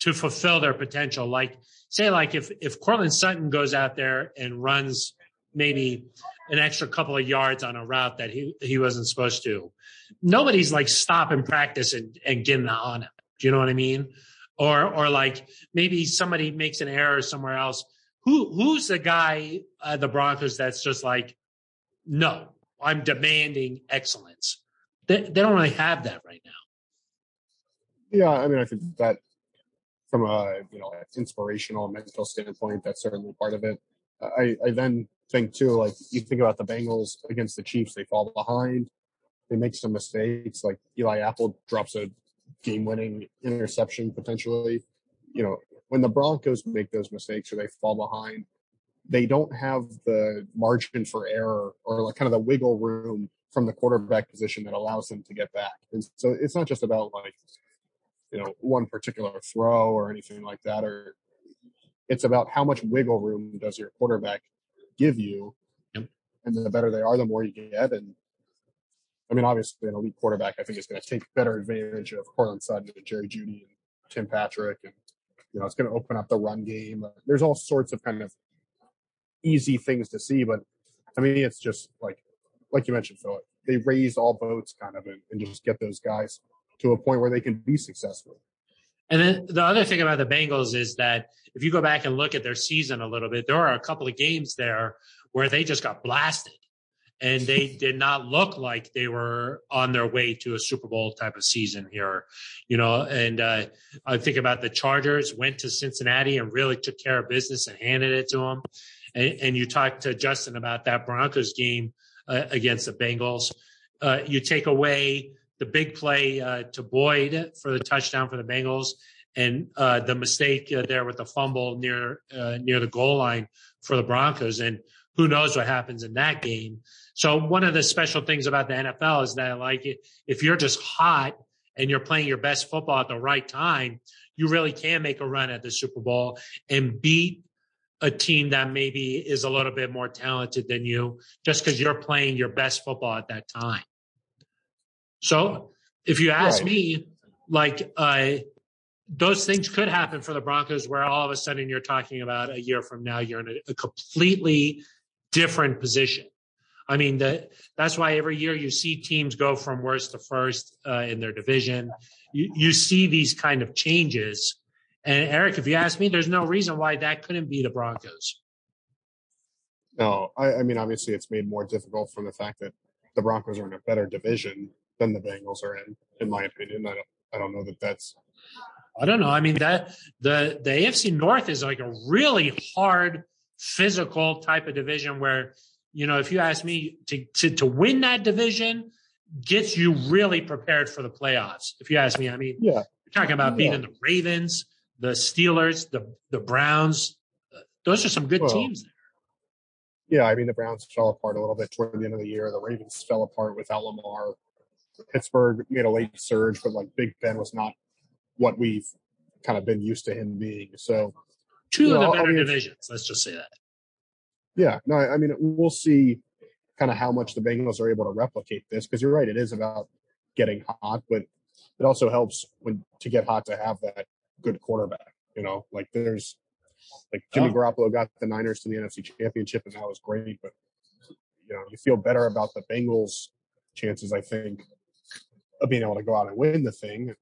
to fulfill their potential. Like say like if if Courtland Sutton goes out there and runs maybe an extra couple of yards on a route that he he wasn't supposed to, nobody's like stopping practice and, and getting on him. Do you know what I mean? Or or like maybe somebody makes an error somewhere else. Who who's the guy uh, the Broncos that's just like, no, I'm demanding excellence. They they don't really have that right now. Yeah, I mean, I think that from a you know inspirational mental standpoint, that's certainly part of it. I, I then think too, like you think about the Bengals against the Chiefs, they fall behind, they make some mistakes. Like Eli Apple drops a game-winning interception potentially. You know, when the Broncos make those mistakes or they fall behind, they don't have the margin for error or like kind of the wiggle room from the quarterback position that allows them to get back. And so it's not just about like you know one particular throw or anything like that or it's about how much wiggle room does your quarterback give you yep. and the better they are the more you get and i mean obviously an elite quarterback i think is going to take better advantage of Courtland Sutton and Jerry Jeudy and Tim Patrick and you know it's going to open up the run game there's all sorts of kind of easy things to see but I mean it's just like like you mentioned Phil they raise all boats kind of and, and just get those guys to a point where they can be successful. And then the other thing about the Bengals is that if you go back and look at their season a little bit, there are a couple of games there where they just got blasted and they *laughs* did not look like they were on their way to a Super Bowl type of season here, you know. And uh, I think about the Chargers went to Cincinnati and really took care of business and handed it to them. And, and you talked to Justin about that Broncos game uh, against the Bengals. Uh, you take away the big play uh, to Boyd for the touchdown for the Bengals, and uh, the mistake uh, there with the fumble near uh, near the goal line for the Broncos. And who knows what happens in that game? So one of the special things about the NFL is that like if you're just hot and you're playing your best football at the right time, you really can make a run at the Super Bowl and beat a team that maybe is a little bit more talented than you just because you're playing your best football at that time. So if you ask Right. me, like uh, those things could happen for the Broncos, where all of a sudden you're talking about a year from now you're in a, a completely different position. I mean, the, that's why every year you see teams go from worst to first uh, in their division. You, you see these kind of changes. And Aric, if you ask me, there's no reason why that couldn't be the Broncos. No, I, I mean, obviously, it's made more difficult from the fact that the Broncos are in a better division than the Bengals are in. In my opinion, I don't, I don't know that that's I don't know. I mean, that the the AFC North is like a really hard, physical type of division where, you know, if you ask me to to, to win that division, gets you really prepared for the playoffs. If you ask me, I mean, yeah. you're talking about beating Yeah. the Ravens, the Steelers, the the Browns. Those are some good Well, teams. Yeah, I mean the Browns fell apart a little bit toward the end of the year. The Ravens fell apart without Lamar. Pittsburgh made a late surge, but like Big Ben was not what we've kind of been used to him being. So Two of the I better mean, divisions. Let's just say that. yeah, no, I mean we'll see kind of how much the Bengals are able to replicate this because you're right, it is about getting hot, but it also helps when to get hot to have that good quarterback. You know, like there's like Jimmy Oh. Garoppolo got the Niners to the NFC Championship, and that was great. But you know, you feel better about the Bengals' chances, I think, of being able to go out and win the thing.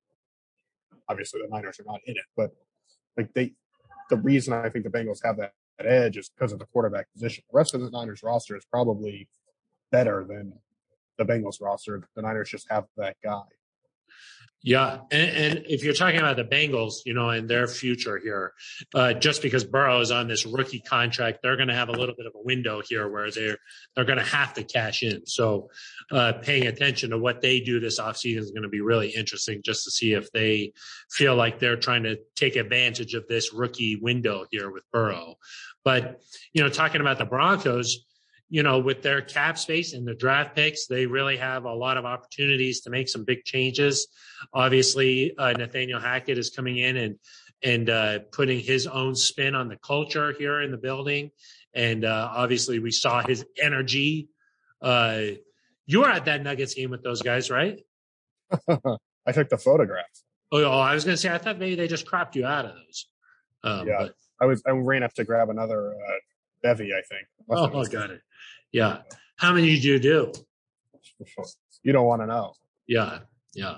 Obviously, the Niners are not in it, but like they, the reason I think the Bengals have that, that edge is because of the quarterback position. The rest of the Niners roster is probably better than the Bengals roster. The Niners just have that guy. Yeah, and, and if you're talking about the Bengals, you know, and their future here, uh, just because Burrow is on this rookie contract, they're going to have a little bit of a window here where they're they're going to have to cash in. So, uh, paying attention to what they do this offseason is going to be really interesting, just to see if they feel like they're trying to take advantage of this rookie window here with Burrow. But you know, talking about the Broncos, you know, with their cap space and the draft picks, they really have a lot of opportunities to make some big changes. Obviously, uh, Nathaniel Hackett is coming in and and uh, putting his own spin on the culture here in the building. And uh, obviously, we saw his energy. Uh, you were at that Nuggets game with those guys, right? *laughs* I took the photograph. Oh, oh, I was going to say, I thought maybe they just cropped you out of those. Um, Yeah. but- I was I ran up to grab another uh, bevy. I think. Oh, been- got it. Yeah. How many did you do? You don't want to know. Yeah, yeah.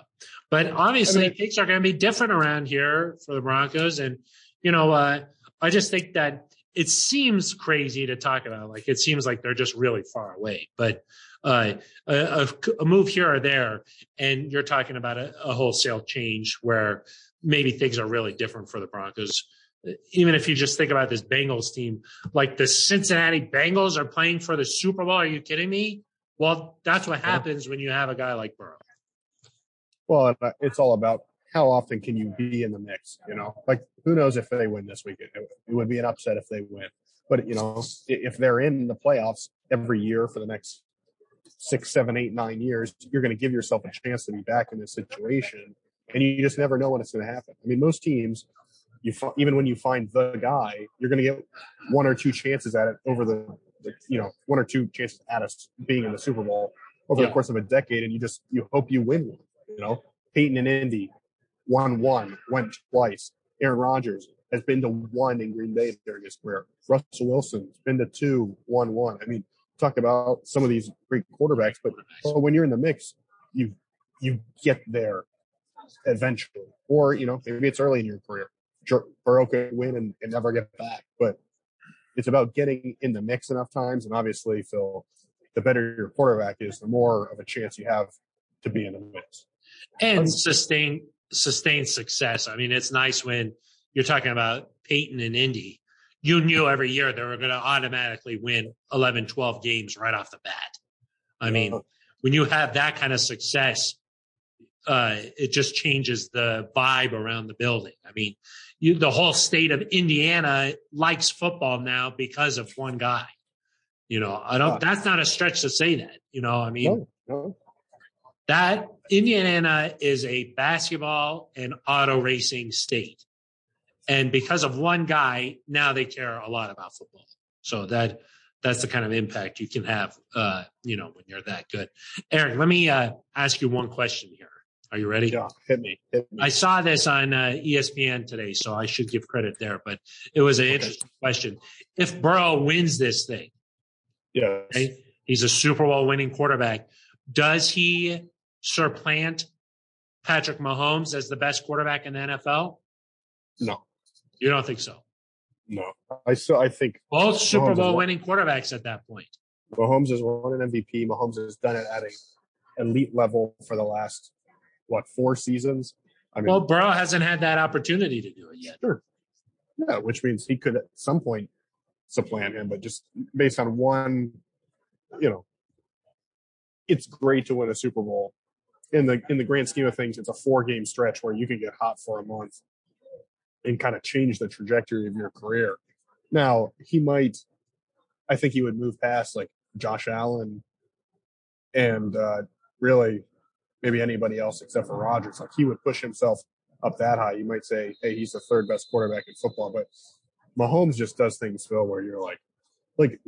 But obviously, I mean- things are going to be different around here for the Broncos, and you know, uh, I just think that it seems crazy to talk about. Like it seems like they're just really far away, but uh, a, a, a move here or there, and you're talking about a, a wholesale change where maybe things are really different for the Broncos. Even if you just think about this Bengals team, like the Cincinnati Bengals are playing for the Super Bowl. Are you kidding me? Well, that's what Yeah. happens when you have a guy like Burrow. Well, uh, it's all about how often can you be in the mix. You know, like who knows if they win this weekend? It, it would be an upset if they win. But you know, if they're in the playoffs every year for the next six, seven, eight, nine years, you're going to give yourself a chance to be back in this situation, and you just never know when it's going to happen. I mean, most teams, you even when you find the guy, you're going to get one or two chances at it over the, the you know, one or two chances at us being in the Super Bowl over Yeah. the course of a decade, and you just you hope you win one. You know, Peyton and Indy won one, went twice. Aaron Rodgers has been to one in Green Bay during his career. Russell Wilson's been to two, one, one. I mean, talk about some of these great quarterbacks, but well, when you're in the mix, you you get there eventually, or you know maybe it's early in your career. Burrow could win and, and never get back, but it's about getting in the mix enough times. And obviously, Phil, the better your quarterback is, the more of a chance you have to be in the mix. and sustain sustain success. I mean, it's nice when you're talking about Peyton and Indy. You knew every year they were going to automatically win 11, 12 games right off the bat. I mean, when you have that kind of success, uh, it just changes the vibe around the building. I mean, you, the whole state of Indiana likes football now because of one guy. You know, I don't. That's not a stretch to say that. You know, I mean, No, no, that Indiana is a basketball and auto racing state. And because of one guy, now they care a lot about football. So that that's the kind of impact you can have, uh, you know, when you're that good. Aric, let me uh, ask you one question here. Are you ready? Yeah, hit me. Hit me. I saw this on uh, ESPN today, so I should give credit there. But it was an Okay. interesting question. If Burrow wins this thing, yeah. okay, he's a Super Bowl winning quarterback. Does he supplant Patrick Mahomes as the best quarterback in the NFL? No, You don't think so? no. I still I think Both Super Mahomes Bowl winning quarterbacks at that point. Mahomes has won an MVP. Mahomes has done it at a elite level for the last what four seasons. I mean, Well, Burrow hasn't had that opportunity to do it yet. sure. Yeah, which means he could at some point supplant him, but just based on one, you know, it's great to win a Super Bowl. In the in the grand scheme of things, it's a four game stretch where you can get hot for a month and kind of change the trajectory of your career. Now he might, I think he would move past like Josh Allen and uh, really maybe anybody else except for Rodgers. Like he would push himself up that high. You might say, hey, he's the third best quarterback in football, but Mahomes just does things, Phil, where you're like, like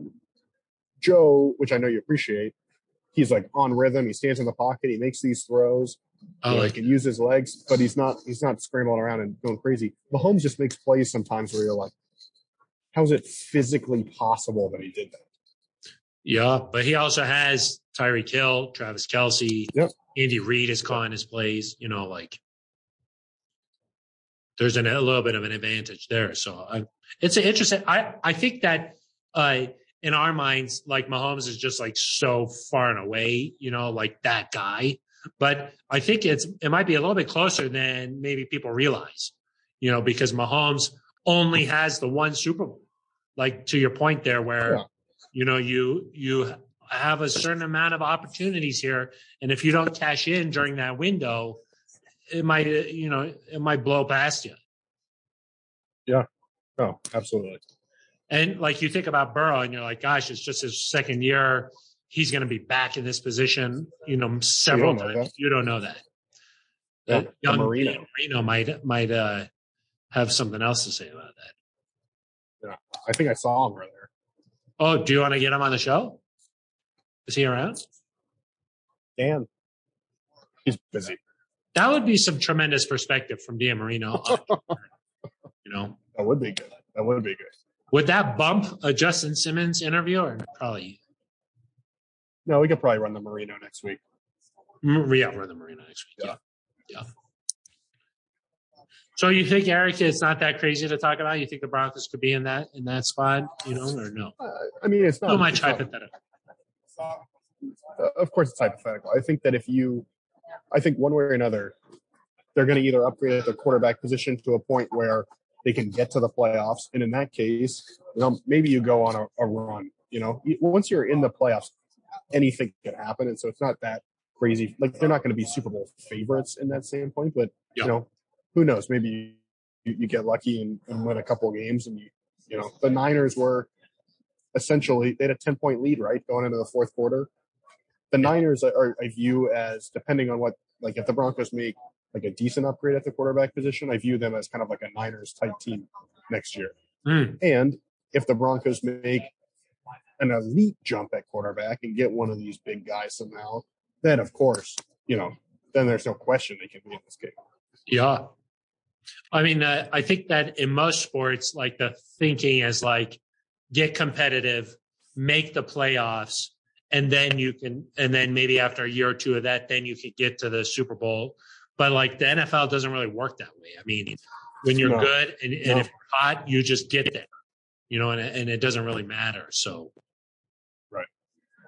Joe, which I know you appreciate. He's like on rhythm. He stands in the pocket. He makes these throws. I like he can use his legs, but he's not he's not scrambling around and going crazy. Mahomes just makes plays sometimes where you're like, how is it physically possible that he did that? Yeah, but he also has Tyreek Hill, Travis Kelce, Yep. Andy Reid is calling his plays. You know, like there's an, a little bit of an advantage there. So I, it's an interesting. I I think that uh, in our minds, like Mahomes is just like so far and away. You know, like that guy. But I think it's it might be a little bit closer than maybe people realize. You know, because Mahomes only has the one Super Bowl. Like to your point there, where Yeah. you know you you have a certain amount of opportunities here and if you don't cash in during that window it might uh, you know it might blow past you Yeah. Oh, absolutely. and like you think about burrow and you're like gosh it's just his second year he's going to be back in this position you know several know times that. you don't know that Yeah, Uh, young Marino. Marino might might uh have something else to say about that I think I saw him earlier. oh do you want to get him on the show is he around Dan, he's busy. that would be some tremendous perspective from Dan Marino *laughs* you know That would be good. That would be good. Would that bump a Justin Simmons interview or probably No, we could probably run the Marino next week. Yeah, we're the Marino next week. Yeah. yeah. So you think Aric it's not that crazy to talk about? You think the Broncos could be in that in that spot, you know, or no? Uh, I mean, it's not Too much it's not- hypothetical. Uh, of course it's hypothetical. I think that if you, I think one way or another, they're going to either upgrade at the quarterback position to a point where they can get to the playoffs, and in that case, you know, maybe you go on a, a run. You know, once you're in the playoffs, anything can happen, and so it's not that crazy. Like they're not going to be Super Bowl favorites in that standpoint, but Yeah. you know, who knows? Maybe you, you get lucky and, and win a couple games, and you, you know, the Niners were essentially they had a 10 point lead right going into the fourth quarter the niners are i view as depending on what like if the broncos make like a decent upgrade at the quarterback position i view them as kind of like a niners type team next year Hmm. and if the broncos make an elite jump at quarterback and get one of these big guys somehow then of course you know then there's no question they can be in this game Yeah. I mean, uh, I think that in most sports, like the thinking is like get competitive, make the playoffs, and then you can, and then maybe after a year or two of that, then you could get to the Super Bowl. But like the NFL doesn't really work that way. I mean, when you're No. good and, and No. if you're hot, you just get there, you know, and, and it doesn't really matter. So, Right.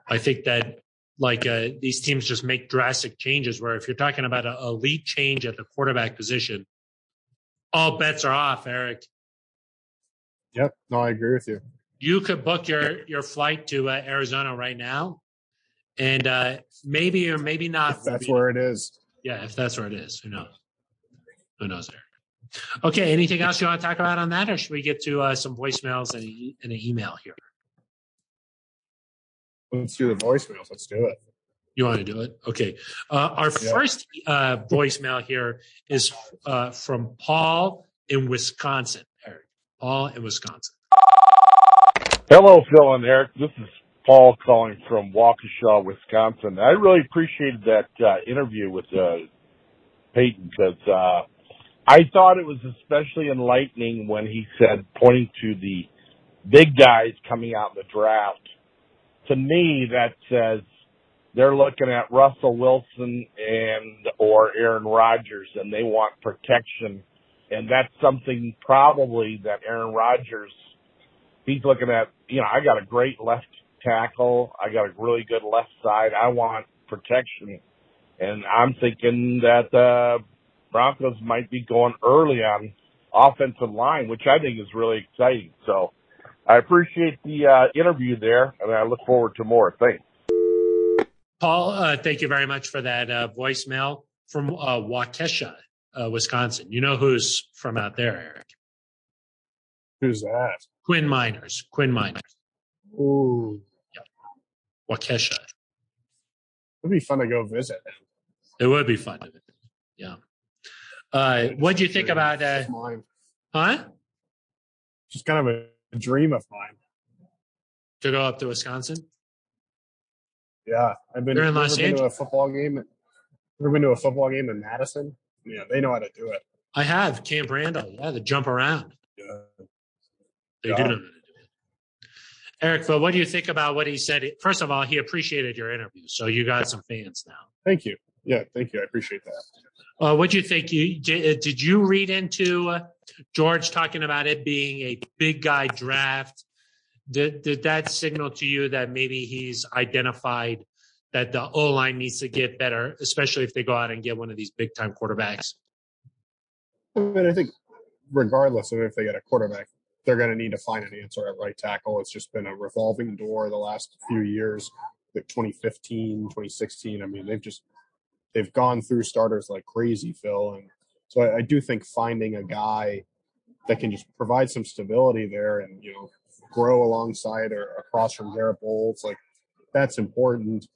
I think that like uh, these teams just make drastic changes where if you're talking about an elite change at the quarterback position, all bets are off, Aric. yep no i agree with you You could book your your flight to uh, Arizona right now, and uh, maybe or maybe not. if that's where it is yeah, if that's where it is, who knows? Who knows, Aric? Okay, anything else you want to talk about on that, or should we get to uh, some voicemails and, e- and an email here? let's do the voicemails let's do it You want to do it? Okay. Uh, our Yeah. first uh, voicemail here is uh, from Paul in Wisconsin, Aric. Paul in Wisconsin. Hello, Phil and Aric. This is Paul calling from Waukesha, Wisconsin. I really appreciated that uh, interview with uh, Paton because uh, I thought it was especially enlightening when he said, pointing to the big guys coming out in the draft. To me, that says they're looking at Russell Wilson and or Aaron Rodgers, and they want protection, and that's something probably that Aaron Rodgers he's looking at. You know, I got a great left tackle, I got a really good left side. I want protection, and I'm thinking that uh, Broncos might be going early on offensive line, which I think is really exciting. So. I appreciate the uh, interview there, and I look forward to more. Thanks. Paul, uh, thank you very much for that uh, voicemail from uh, Waukesha, uh, Wisconsin. You know who's from out there, Aric? Who's that? Quinn Meinerz. Quinn Meinerz. Ooh, Waukesha. it'd be fun to go visit. It would be fun. Yeah. Uh, what do you think about uh, huh? Just kind of a dream of mine. To go up to Wisconsin? Yeah, I've been. You're in Los been to a football game. Ever been to a football game in Madison? Yeah, they know how to do it. I have Camp Randall. Yeah, the jump around. Yeah. They Yeah. do know how to do it. Aric, well, what do you think about what he said? First of all, he appreciated your interview, so you got some fans now. Thank you. Yeah, thank you. I appreciate that. Uh, what do you think? You did, did you read into uh, George talking about it being a big guy draft? Did did that signal to you that maybe he's identified that the O line needs to get better, especially if they go out and get one of these big time quarterbacks? I mean, I think regardless of if they get a quarterback, they're going to need to find an answer at right tackle. It's just been a revolving door the last few years. Like 2015, 2016. I mean, they've just they've gone through starters like crazy, Phil. And so I, I do think finding a guy that can just provide some stability there and you know grow alongside or across from Garett Bolles, like that's important.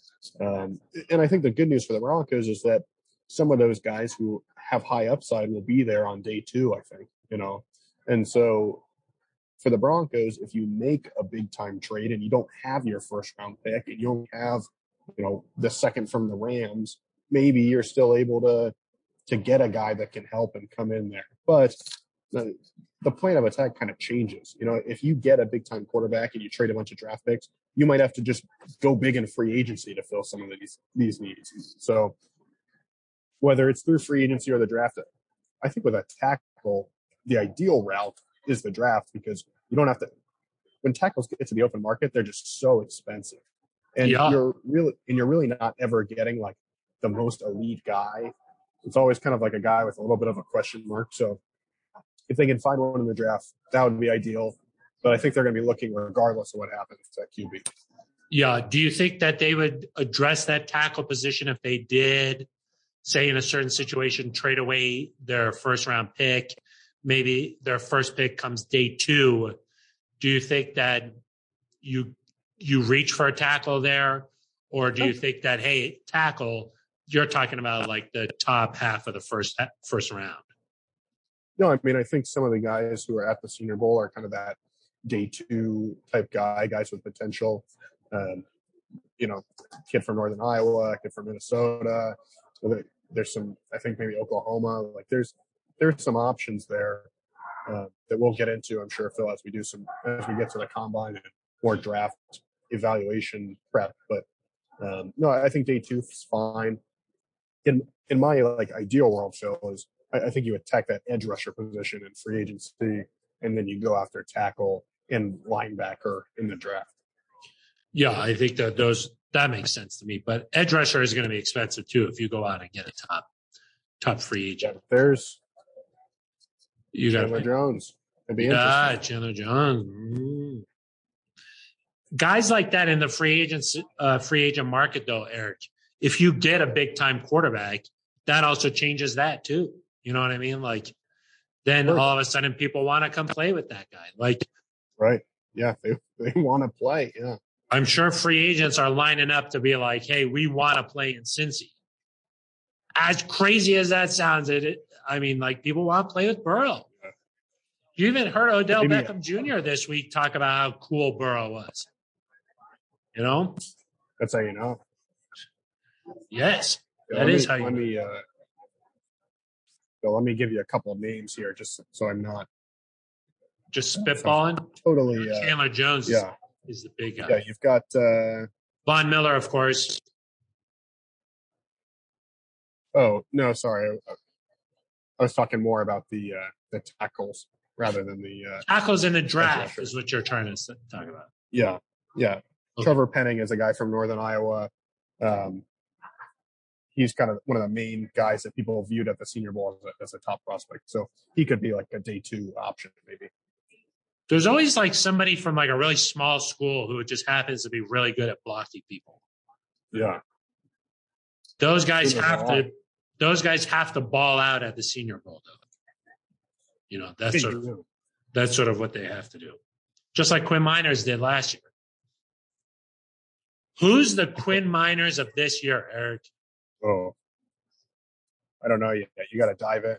Um, and I think the good news for the Broncos is that some of those guys who have high upside will be there on day two, I think, you know. And so for the Broncos, if you make a big time trade and you don't have your first round pick and you don't have, you know, the second from the Rams, maybe you're still able to to get a guy that can help and come in there. But the, the plan of attack kind of changes. You know, if you get a big time quarterback and you trade a bunch of draft picks, you might have to just go big in free agency to fill some of these these needs. So whether it's through free agency or the draft, I think with a tackle, the ideal route is the draft because you don't have to. When tackles get to the open market, they're just so expensive, and Yeah. you're really and you're really not ever getting like the most elite guy. It's always kind of like a guy with a little bit of a question mark. So if they can find one in the draft, that would be ideal. But I think they're going to be looking regardless of what happens at QB. Yeah. Do you think that they would address that tackle position if they did, say, in a certain situation, trade away their first round pick? Maybe their first pick comes day two. Do you think that you you reach for a tackle there, or do you think that hey, tackle? You're talking about like the top half of the first first round. No, I mean I think some of the guys who are at the Senior Bowl are kind of that day two type guy, guys with potential. Um, you know, kid from Northern Iowa, kid from Minnesota. There's some, I think maybe Oklahoma. Like there's there's some options there uh, that we'll get into. I'm sure Phil as we do some as we get to the combine and more draft evaluation prep. But um, no, I think day two is fine. In in my like ideal world, Phil is I, I think you attack that edge rusher position in free agency, and then you go after tackle and linebacker in the draft. Yeah, I think that those that makes sense to me. But edge rusher is going to be expensive too if you go out and get a top top free agent. There's You got Chandler Jones. It'd be interesting. Chandler Jones. Mm. Guys like that in the free agents uh, free agent market, though, Aric. If you get a big time quarterback, that also changes that too. You know what I mean? Like, then Sure. all of a sudden people want to come play with that guy. Like, Right. Yeah. They, they want to play. Yeah. I'm sure free agents are lining up to be like, "Hey, we want to play in Cincy." As crazy as that sounds, it. I mean, like people want to play with Burrow. You even heard Odell Beckham Jr. this week talk about how cool Burrow was. You know? That's how you know. Yes. Yeah, That let me, how you let know. me uh so let me give you a couple of names here just so I'm not Just spitballing. totally uh Chandler Jones is, yeah. is the big guy. Yeah, you've got uh Von Miller, of course. oh no, sorry. I, was talking more about the uh the tackles rather than the uh Tackles in the draft is what you're trying to talk about. yeah, yeah. Okay. Trevor Penning is a guy from Northern Iowa. Um he's kind of one of the main guys that people viewed at the Senior Bowl as a, as a top prospect. So he could be like a day two option, maybe. There's always like somebody from like a really small school who just happens to be really good at blocking people. Yeah, Those guys have to. Those guys have to ball out at the Senior Bowl, though. You know that's sort of that's sort of what they have to do, just like Quinn Meinerz did last year. Who's the Quinn Meinerz of this year, Aric? Oh, I don't know yet. You got to dive in.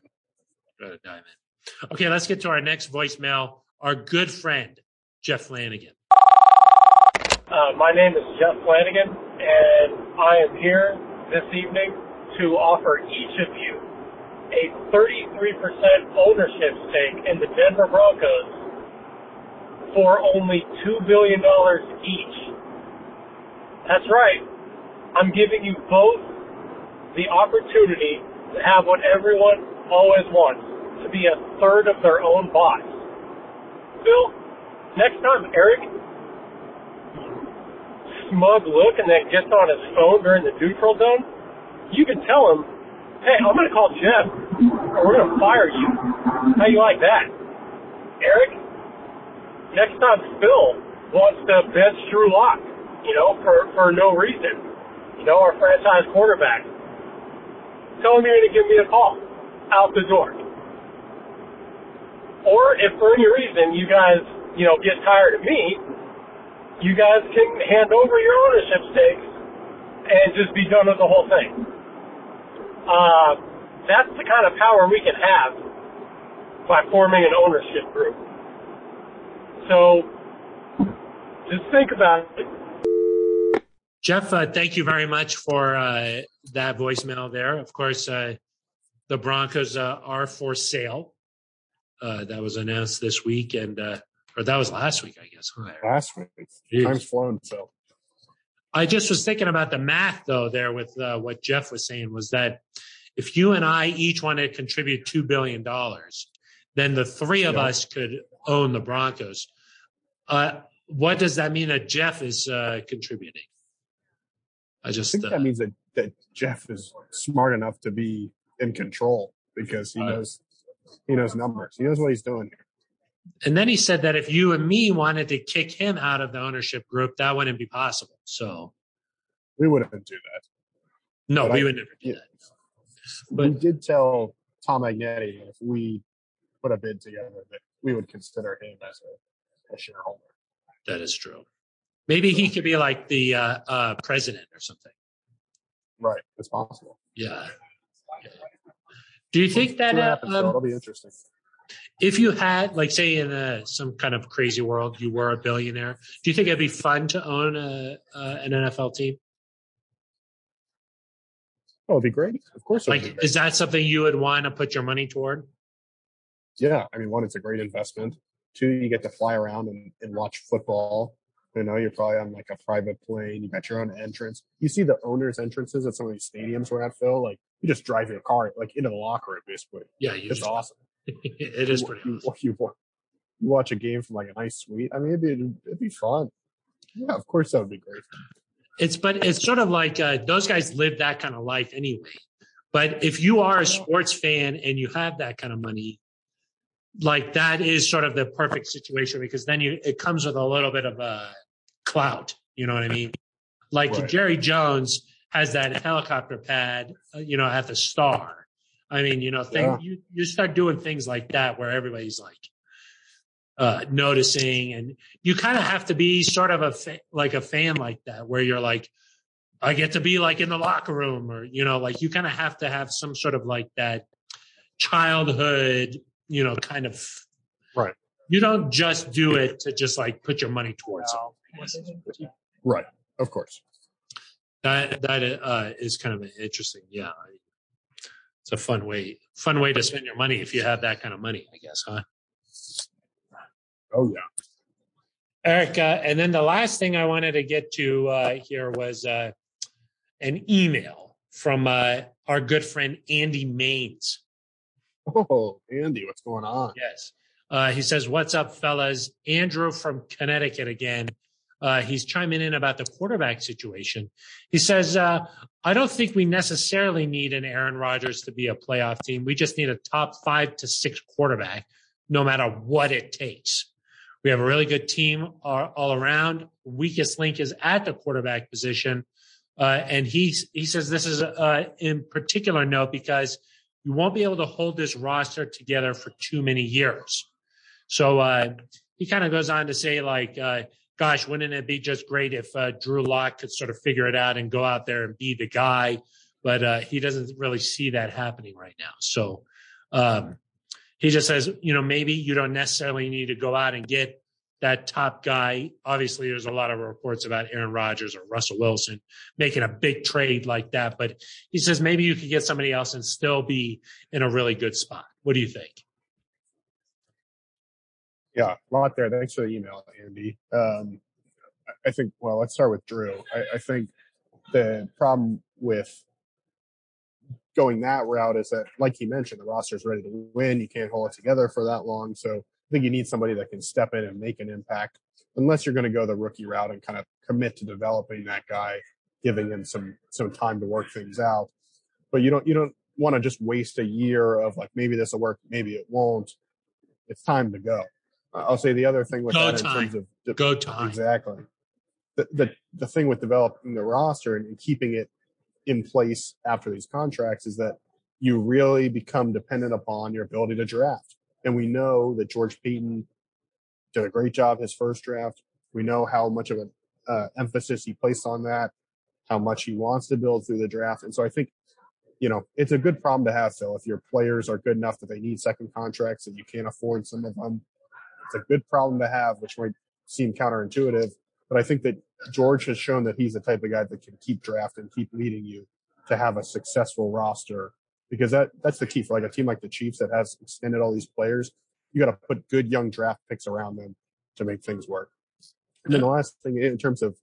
Gotta dive in. Okay, let's get to our next voicemail. Our good friend Jeff Flanagan. Uh, my name is Jeff Flanagan, and I am here this evening to offer each of you a 33% ownership stake in the Denver Broncos for only $2 billion each. That's right. I'm giving you both the opportunity to have what everyone always wants, to be a third of their own boss. Bill, next time Aric smug look and then gets on his phone during the neutral zone, you can tell him, hey, I'm going to call Jeff or we're going to fire you. How you like that? Aric, next time Phil wants to bench Drew Lock, you know, for, for no reason, you know, our franchise quarterback, tell him you're going to give me a call out the door. Or if for any reason you guys, you know, get tired of me, you guys can hand over your ownership stakes and just be done with the whole thing. Uh, that's the kind of power we can have by forming an ownership group. So just think about it. Jeff, uh, thank you very much for uh, that voicemail there. Of course, uh, the Broncos uh, are for sale. Uh, that was announced this week, and uh, or that was last week, I guess. huh? Last week, Jeez. time's flown. So I just was thinking about the math, though, there with uh, what Jeff was saying was that if you and I each want to contribute $2 billion, then the three of Yeah. us could own the Broncos. Uh, what does that mean that Jeff is uh, contributing? I I just, think uh, that means that, that Jeff is smart enough to be in control because he Right. knows he knows numbers. He knows what he's doing here. And then he said that if you and me wanted to kick him out of the ownership group, that wouldn't be possible. So, We wouldn't do that. no, But we I- would never do yeah. that. we But did tell Tom Magnetti if we put a bid together that we would consider him as a, a shareholder. that is true. Maybe he could be like the uh, uh, president or something. Right, it's possible. Yeah. Do you think that uh, though. It'll um, be interesting. If you had, like, say, in a, some kind of crazy world, you were a billionaire, do you think it'd be fun to own a, uh, an NFL team? Oh, it'd be great. Of course, Like, is that something you would want to put your money toward? yeah. I mean, one, it's a great investment. Two, you get to fly around and, and watch football. You know, you're probably on like a private plane. You got your own entrance. You see the owners' entrances at some of these stadiums we're at, Phil. Like, you just drive your car like into the locker room, basically. Yeah, you It's just, awesome. *laughs* it is pretty *laughs* you, awesome. you, you, you watch a game from like a nice suite. I mean, it'd be, it'd be fun. Yeah, of course that would be great. It's but it's sort of like uh, those guys live that kind of life anyway. But if you are a sports fan and you have that kind of money, like that is sort of the perfect situation because then you it comes with a little bit of a clout. You know what I mean? Like Right. Jerry Jones has that helicopter pad, uh, you know, at the Star. I mean, you know, thing, Yeah. you you start doing things like that where everybody's like uh, noticing, and you kind of have to be sort of a fa- like a fan like that, where you're like, I get to be like in the locker room, or you know, like you kind of have to have some sort of like that childhood, you know, kind of Right. You don't just do it to just like put your money towards it. Right. Of course. That that uh, is kind of interesting. Yeah, it's a fun way fun way to spend your money if you have that kind of money. I guess, huh? Oh yeah. Aric, uh, and then the last thing I wanted to get to uh, here was uh, an email from uh, our good friend Andy Maines. Oh, Andy, what's going on? Yes. Uh, he says, What's up, fellas? Andrew from Connecticut again. Uh, he's chiming in about the quarterback situation. He says, uh, I don't think we necessarily need an Aaron Rodgers to be a playoff team. We just need a top five to six quarterback, no matter what it takes. We have a really good team all, all around. Weakest link is at the quarterback position. Uh, and he, he says this is uh, in particular note because you won't be able to hold this roster together for too many years. So uh, he kind of goes on to say, like, uh, gosh, wouldn't it be just great if uh, Drew Lock could sort of figure it out and go out there and be the guy? But uh, he doesn't really see that happening right now. So um, he just says, you know, maybe you don't necessarily need to go out and get that top guy. Obviously, there's a lot of reports about Aaron Rodgers or Russell Wilson making a big trade like that. But he says maybe you could get somebody else and still be in a really good spot. What do you think? Yeah, a lot there. Thanks for the email, Andy. Um, I think, well, let's start with Drew. I, I think the problem with going that route is that, like he mentioned, the roster is ready to win. You can't hold it together for that long. So I think you need somebody that can step in and make an impact, unless you're going to go the rookie route and kind of commit to developing that guy, giving him some some time to work things out. But you don't you don't want to just waste a year of like maybe this will work, maybe it won't. It's time to go. I'll say the other thing with Go that time. in terms of Go time. Exactly. The, the the thing with developing the roster and, and keeping it in place after these contracts is that you really become dependent upon your ability to draft. And we know that George Paton did a great job his first draft. We know how much of an uh, emphasis he placed on that, how much he wants to build through the draft. And so I think, you know, it's a good problem to have, Phil. If your players are good enough that they need second contracts and you can't afford some of them, it's a good problem to have, which might seem counterintuitive. But I think that George has shown that he's the type of guy that can keep drafting, keep leading you to have a successful roster because that that's the key for like a team like the Chiefs that has extended all these players. You got to put good young draft picks around them to make things work. And then the last thing in terms of,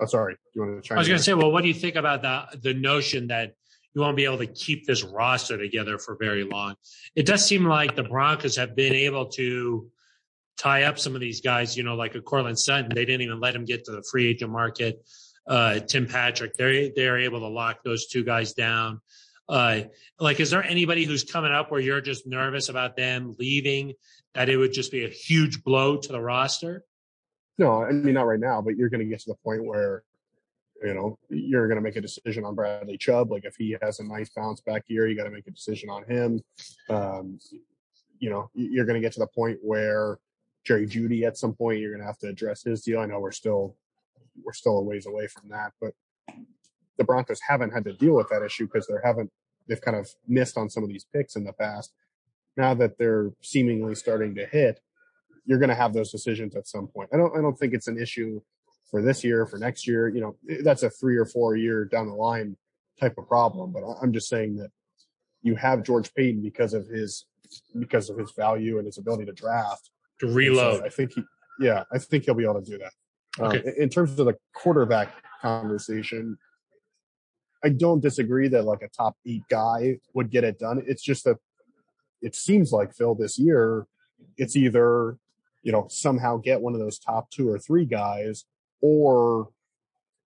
oh, sorry, you wanted to chime I was going to say, well, what do you think about the the notion that you won't be able to keep this roster together for very long? It does seem like the Broncos have been able to tie up some of these guys. You know, like a Courtland Sutton, they didn't even let him get to the free agent market. Uh, Tim Patrick, they they're able to lock those two guys down. Uh, like, is there anybody who's coming up where you're just nervous about them leaving? That it would just be a huge blow to the roster. No, I mean not right now, but you're going to get to the point where you know you're going to make a decision on Bradley Chubb. Like if he has a nice bounce back year, you got to make a decision on him. Um, you know, you're going to get to the point where Jerry Jeudy at some point you're going to have to address his deal. I know we're still we're still a ways away from that, but the Broncos haven't had to deal with that issue because they haven't they've kind of missed on some of these picks in the past. Now that they're seemingly starting to hit, you're going to have those decisions at some point. I don't I don't think it's an issue for this year, for next year. You know, eh, that's a three or four year down the line type of problem. But I'm just saying that you have George Paton because of his because of his value and his ability to draft. To so reload. I think he, yeah, I think he'll be able to do that. Um, Okay. in- in terms of the quarterback conversation, I don't disagree that like a top eight guy would get it done. It's just that it seems like Phil this year, it's either you know somehow get one of those top two or three guys, or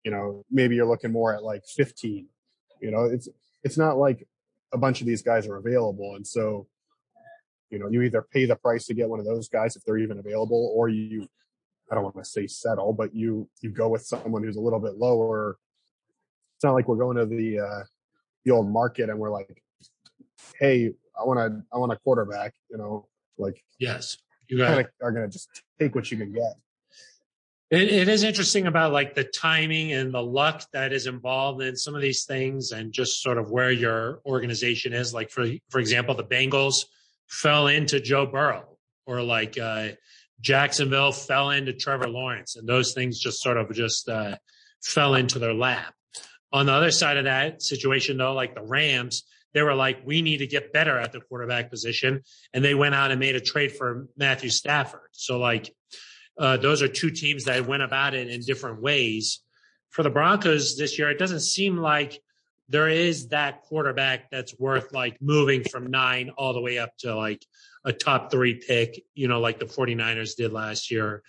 you know maybe you're looking more at like 15. You know, it's it's not like a bunch of these guys are available, and so you know you either pay the price to get one of those guys if they're even available, or you I don't want to say settle, but you you go with someone who's a little bit lower. It's not like we're going to the uh, the old market and we're like, hey, I want to I want a quarterback. You know, like Yes, you kind are going to just take what you can get. It, it is interesting about like the timing and the luck that is involved in some of these things, and just sort of where your organization is. Like for for example, the Bengals fell into Joe Burrow or like uh, Jacksonville fell into Trevor Lawrence, and those things just sort of just uh, fell into their lap. On the other side of that situation, though, like the Rams, they were like, we need to get better at the quarterback position, and they went out and made a trade for Matthew Stafford. So like, uh, those are two teams that went about it in different ways. For the Broncos this year, it doesn't seem like there is that quarterback that's worth like moving from nine all the way up to like a top three pick, you know, like the 49ers did last year.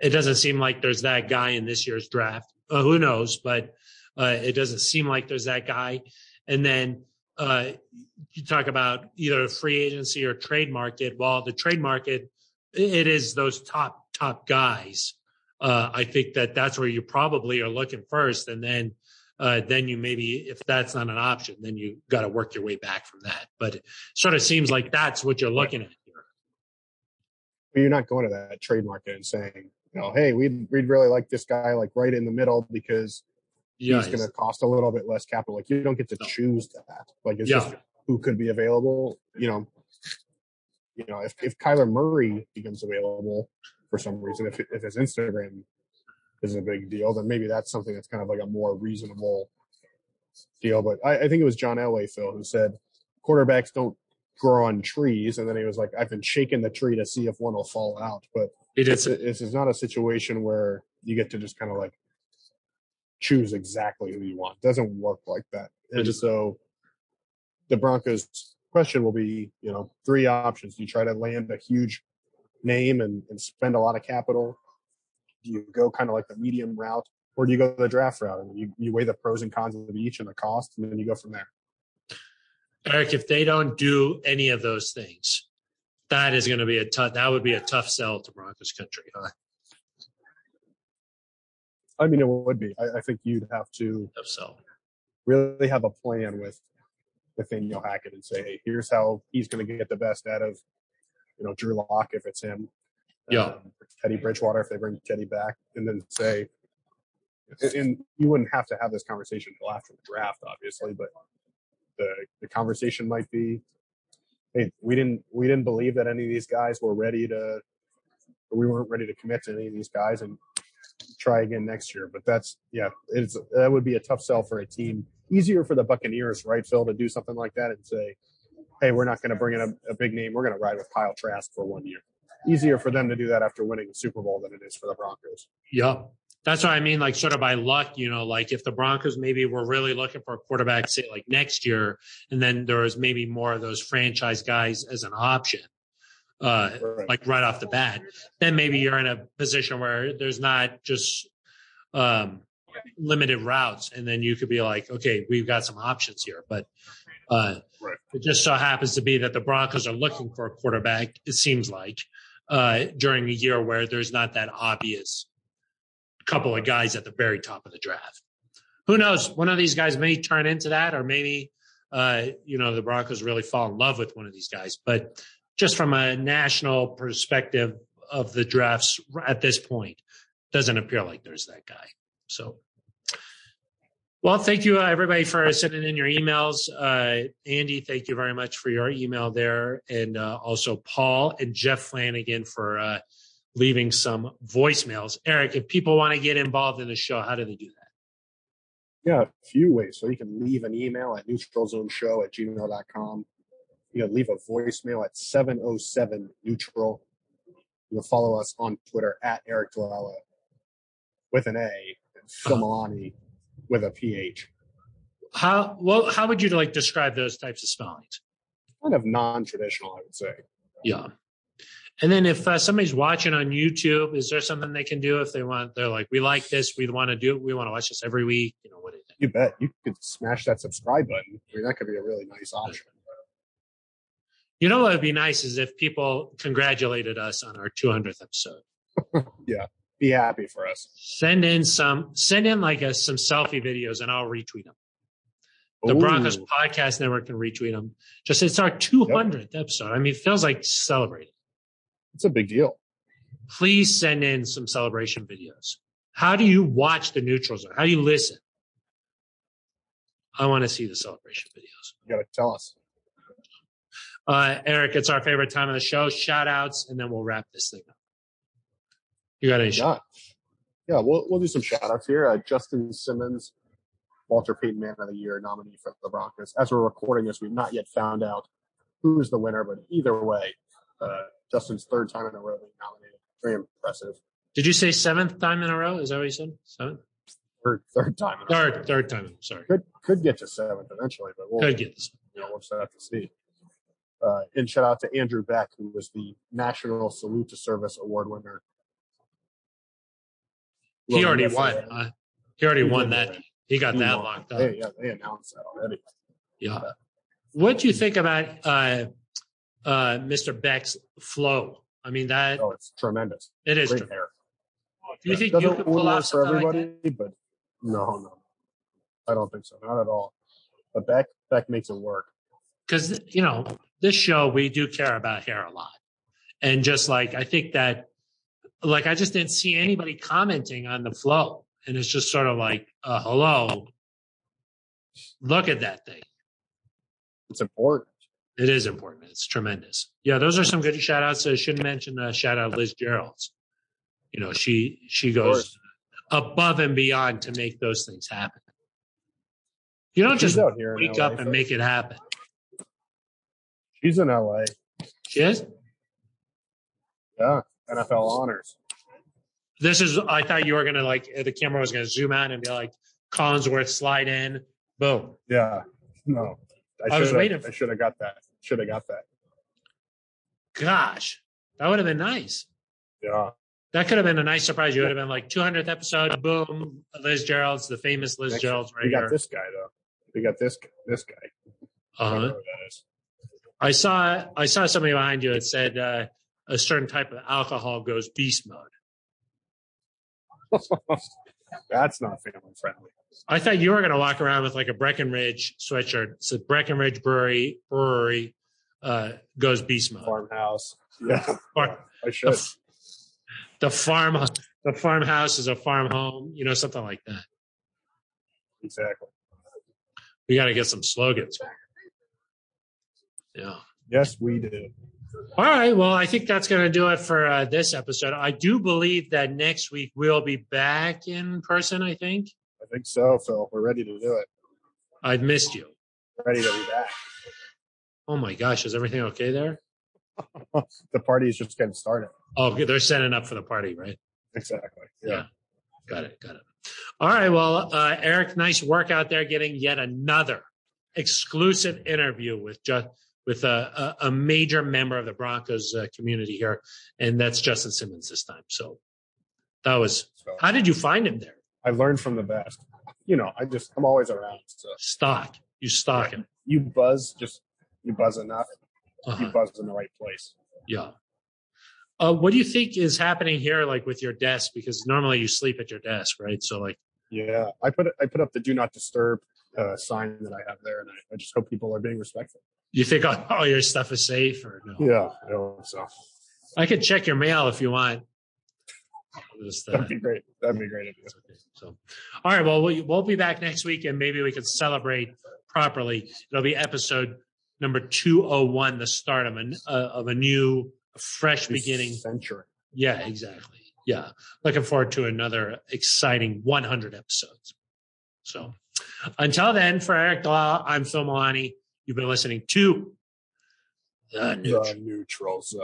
It doesn't seem like there's that guy in this year's draft. Uh, who knows? But uh, it doesn't seem like there's that guy. And then uh, you talk about either free agency or trade market. Well, the trade market, it is those top, top guys. Uh, I think that that's where you probably are looking first. And then uh, then you maybe, if that's not an option, then you got to work your way back from that. But it sort of seems like that's what you're looking at here. You're not going to that trade market and saying, you know, hey, we'd we'd really like this guy like right in the middle because Yeah, he's going to cost a little bit less capital. Like you don't get to No. choose that. Like it's Yeah. just who could be available. You know, you know if if Kyler Murray becomes available for some reason, if if his Instagram is a big deal, then maybe that's something that's kind of like a more reasonable deal. But I, I think it was John Elway, Phil, who said quarterbacks don't grow on trees, and then he was like, "I've been shaking the tree to see if one will fall out." But It is. not a situation where you get to just kind of like choose exactly who you want. It doesn't work like that. And so the Broncos question will be, you know, three options. Do you try to land a huge name and, and spend a lot of capital? Do you go kind of like the medium route or do you go the draft route and you, you weigh the pros and cons of each and the cost and then you go from there? Aric, if they don't do any of those things, that is going to be a tough. That would be a tough sell to Broncos country. Huh? I mean, it would be. I, I think you'd have to Tough sell. really have a plan with Nathaniel Hackett and say, hey, here's how he's going to get the best out of, you know, Drew Lock if it's him. Yeah. Um, Teddy Bridgewater if they bring Teddy back, and then say, and- and you wouldn't have to have this conversation until after the draft, obviously, but the the conversation might be, hey, we didn't we didn't believe that any of these guys were ready to, we weren't ready to commit to any of these guys, and try again next year. But that's yeah, it's that would be a tough sell for a team. Easier for the Buccaneers, right, Phil, to do something like that and say, hey, we're not going to bring in a, a big name. We're going to ride with Kyle Trask for one year. Easier for them to do that after winning the Super Bowl than it is for the Broncos. Yeah. That's what I mean. Like sort of by luck, you know, like if the Broncos maybe were really looking for a quarterback, say like next year, and then there was maybe more of those franchise guys as an option, uh, Right. like right off the bat, then maybe you're in a position where there's not just um, limited routes, and then you could be like, okay, we've got some options here. But uh, Right. it just so happens to be that the Broncos are looking for a quarterback. It seems like uh, during a year where there's not that obvious couple of guys at the very top of the draft. Who knows? One of these guys may turn into that, or maybe uh, you know the Broncos really fall in love with one of these guys. But just from a national perspective of the drafts at this point, doesn't appear like there's that guy. So, well, thank you uh, everybody for sending in your emails. Uh, Andy, thank you very much for your email there, and uh, also Paul and Jeff Flanagan for. Uh, leaving some voicemails. Aric, if people want to get involved in the show, how do they do that? Yeah, a few ways. So you can leave an email at neutralzoneshow at gmail.com. You can leave a voicemail at 707 neutral. You can follow us on Twitter at Aric DiLalla with an A and Phil Milani with a PH. How well how would you like describe those types of spellings? Kind of non traditional, I would say. Yeah. And then if uh, somebody's watching on YouTube, is there something they can do if they want? They're like, we like this, we want to do it, we want to watch this every week. You know what? You bet. You could smash that subscribe button. I mean, that could be a really nice option. You know what would be nice is if people congratulated us on our 200th episode. *laughs* Be happy for us. Send in some, send in like a, some selfie videos, and I'll retweet them. The Ooh, Broncos Podcast Network can retweet them. Just it's our 200th episode. I mean, it feels like celebrating. It's a big deal. Please send in some celebration videos. How do you watch the neutral zone? How do you listen? I want to see the celebration videos. You got to tell us. Uh, Aric, it's our favorite time of the show. Shout outs, and then we'll wrap this thing up. You got any? Yeah, yeah. We'll we'll do some shout outs here. Uh, Justin Simmons, Walter Payton Man of the Year nominee for the Broncos. As we're recording this, we've not yet found out who's the winner, but either way, uh, Justin's third time in a row being nominated. Very impressive. Did you say seventh time in a row? Is that what you said? Seventh? Third third time. In a row. Third, third time. Sorry. Could could get to seventh eventually, but we'll Could get this. you know, we'll just have to see. Uh, and shout out to Andrew Beck, who was the National Salute to Service Award winner. He already won. Uh, he already He won that. win. He got He that won. locked up. They, yeah, they announced that already. Yeah. What do you think about uh, uh, Mr. Beck's flow? I mean, that Oh, it's tremendous. it is. Great hair. Do you think Doesn't you could pull off for something like everybody, but no, no, I don't think so. Not at all. But Beck, Beck makes it work. because you know this show we do care about hair a lot and just like i think that like i just didn't see anybody commenting on the flow. And it's just sort of like uh, hello look at that thing. It's important. it is important it's tremendous. Yeah those are some good shout outs i shouldn't mention uh, shout out liz gerald's. You know she she goes above and beyond to make those things happen. You don't She's just here. wake LA, up and so- make it happen. She's in LA. she is? Yeah, NFL honors. This is. I thought you were gonna like the camera was gonna zoom out and be like Collinsworth slide in, boom. Yeah, no, I was should've- waiting for- I should have got that. Should have got that. Gosh, that would have been nice. Yeah, That could have been a nice surprise. You would have been like 200th episode, boom. Liz Gerald's the famous Liz Next- Gerald's right we got here. this guy though. We got this guy. This guy. I Uh-huh. that is. I saw. I saw somebody behind you. It said uh, a certain type of alcohol goes beast mode. *laughs* That's not family friendly. I thought you were going to walk around with like a Breckenridge sweatshirt. So Breckenridge Brewery Brewery uh, goes beast mode. Farmhouse. *laughs* Yeah, I should. the, the farm the farmhouse is a farm home you know something like that Exactly. we got to get some slogans yeah Yes, we do. All right well i think that's going to do it for uh, this episode i do believe that next week we'll be back in person i think I think so, Phil. We're ready to do it. i've missed you Ready to be back. oh my gosh is everything okay there *laughs* The party is just getting started. oh they're setting up for the party right Exactly. yeah, Yeah. got it got it all right well uh, aric nice work out there getting yet another exclusive interview with just with a, a, a major member of the broncos uh, community here and that's justin simmons this time so that was So how did you find him there I learned from the best. You know, I just I'm always around. So stock you stock him you buzz, just you buzz enough. You uh-huh. buzz in the right place. yeah uh, what do you think is happening here like with your desk because normally you sleep at your desk right so like Yeah, I put I put up the do not disturb uh, sign that I have there, and I, I just hope people are being respectful. You think all, all your stuff is safe or no Yeah, I hope so. I could check your mail if you want. Just, uh, That'd be great. That'd be great. Idea. so, all right. Well, we, we'll be back next week, and maybe we could celebrate properly. It'll be episode number two hundred one, the start of a uh, of a new, fresh beginning. century. Yeah, exactly. Yeah, looking forward to another exciting one hundred episodes. So, until then, for Aric Dahl, I'm Phil Milani. You've been listening to the Neutral. The neutral zone.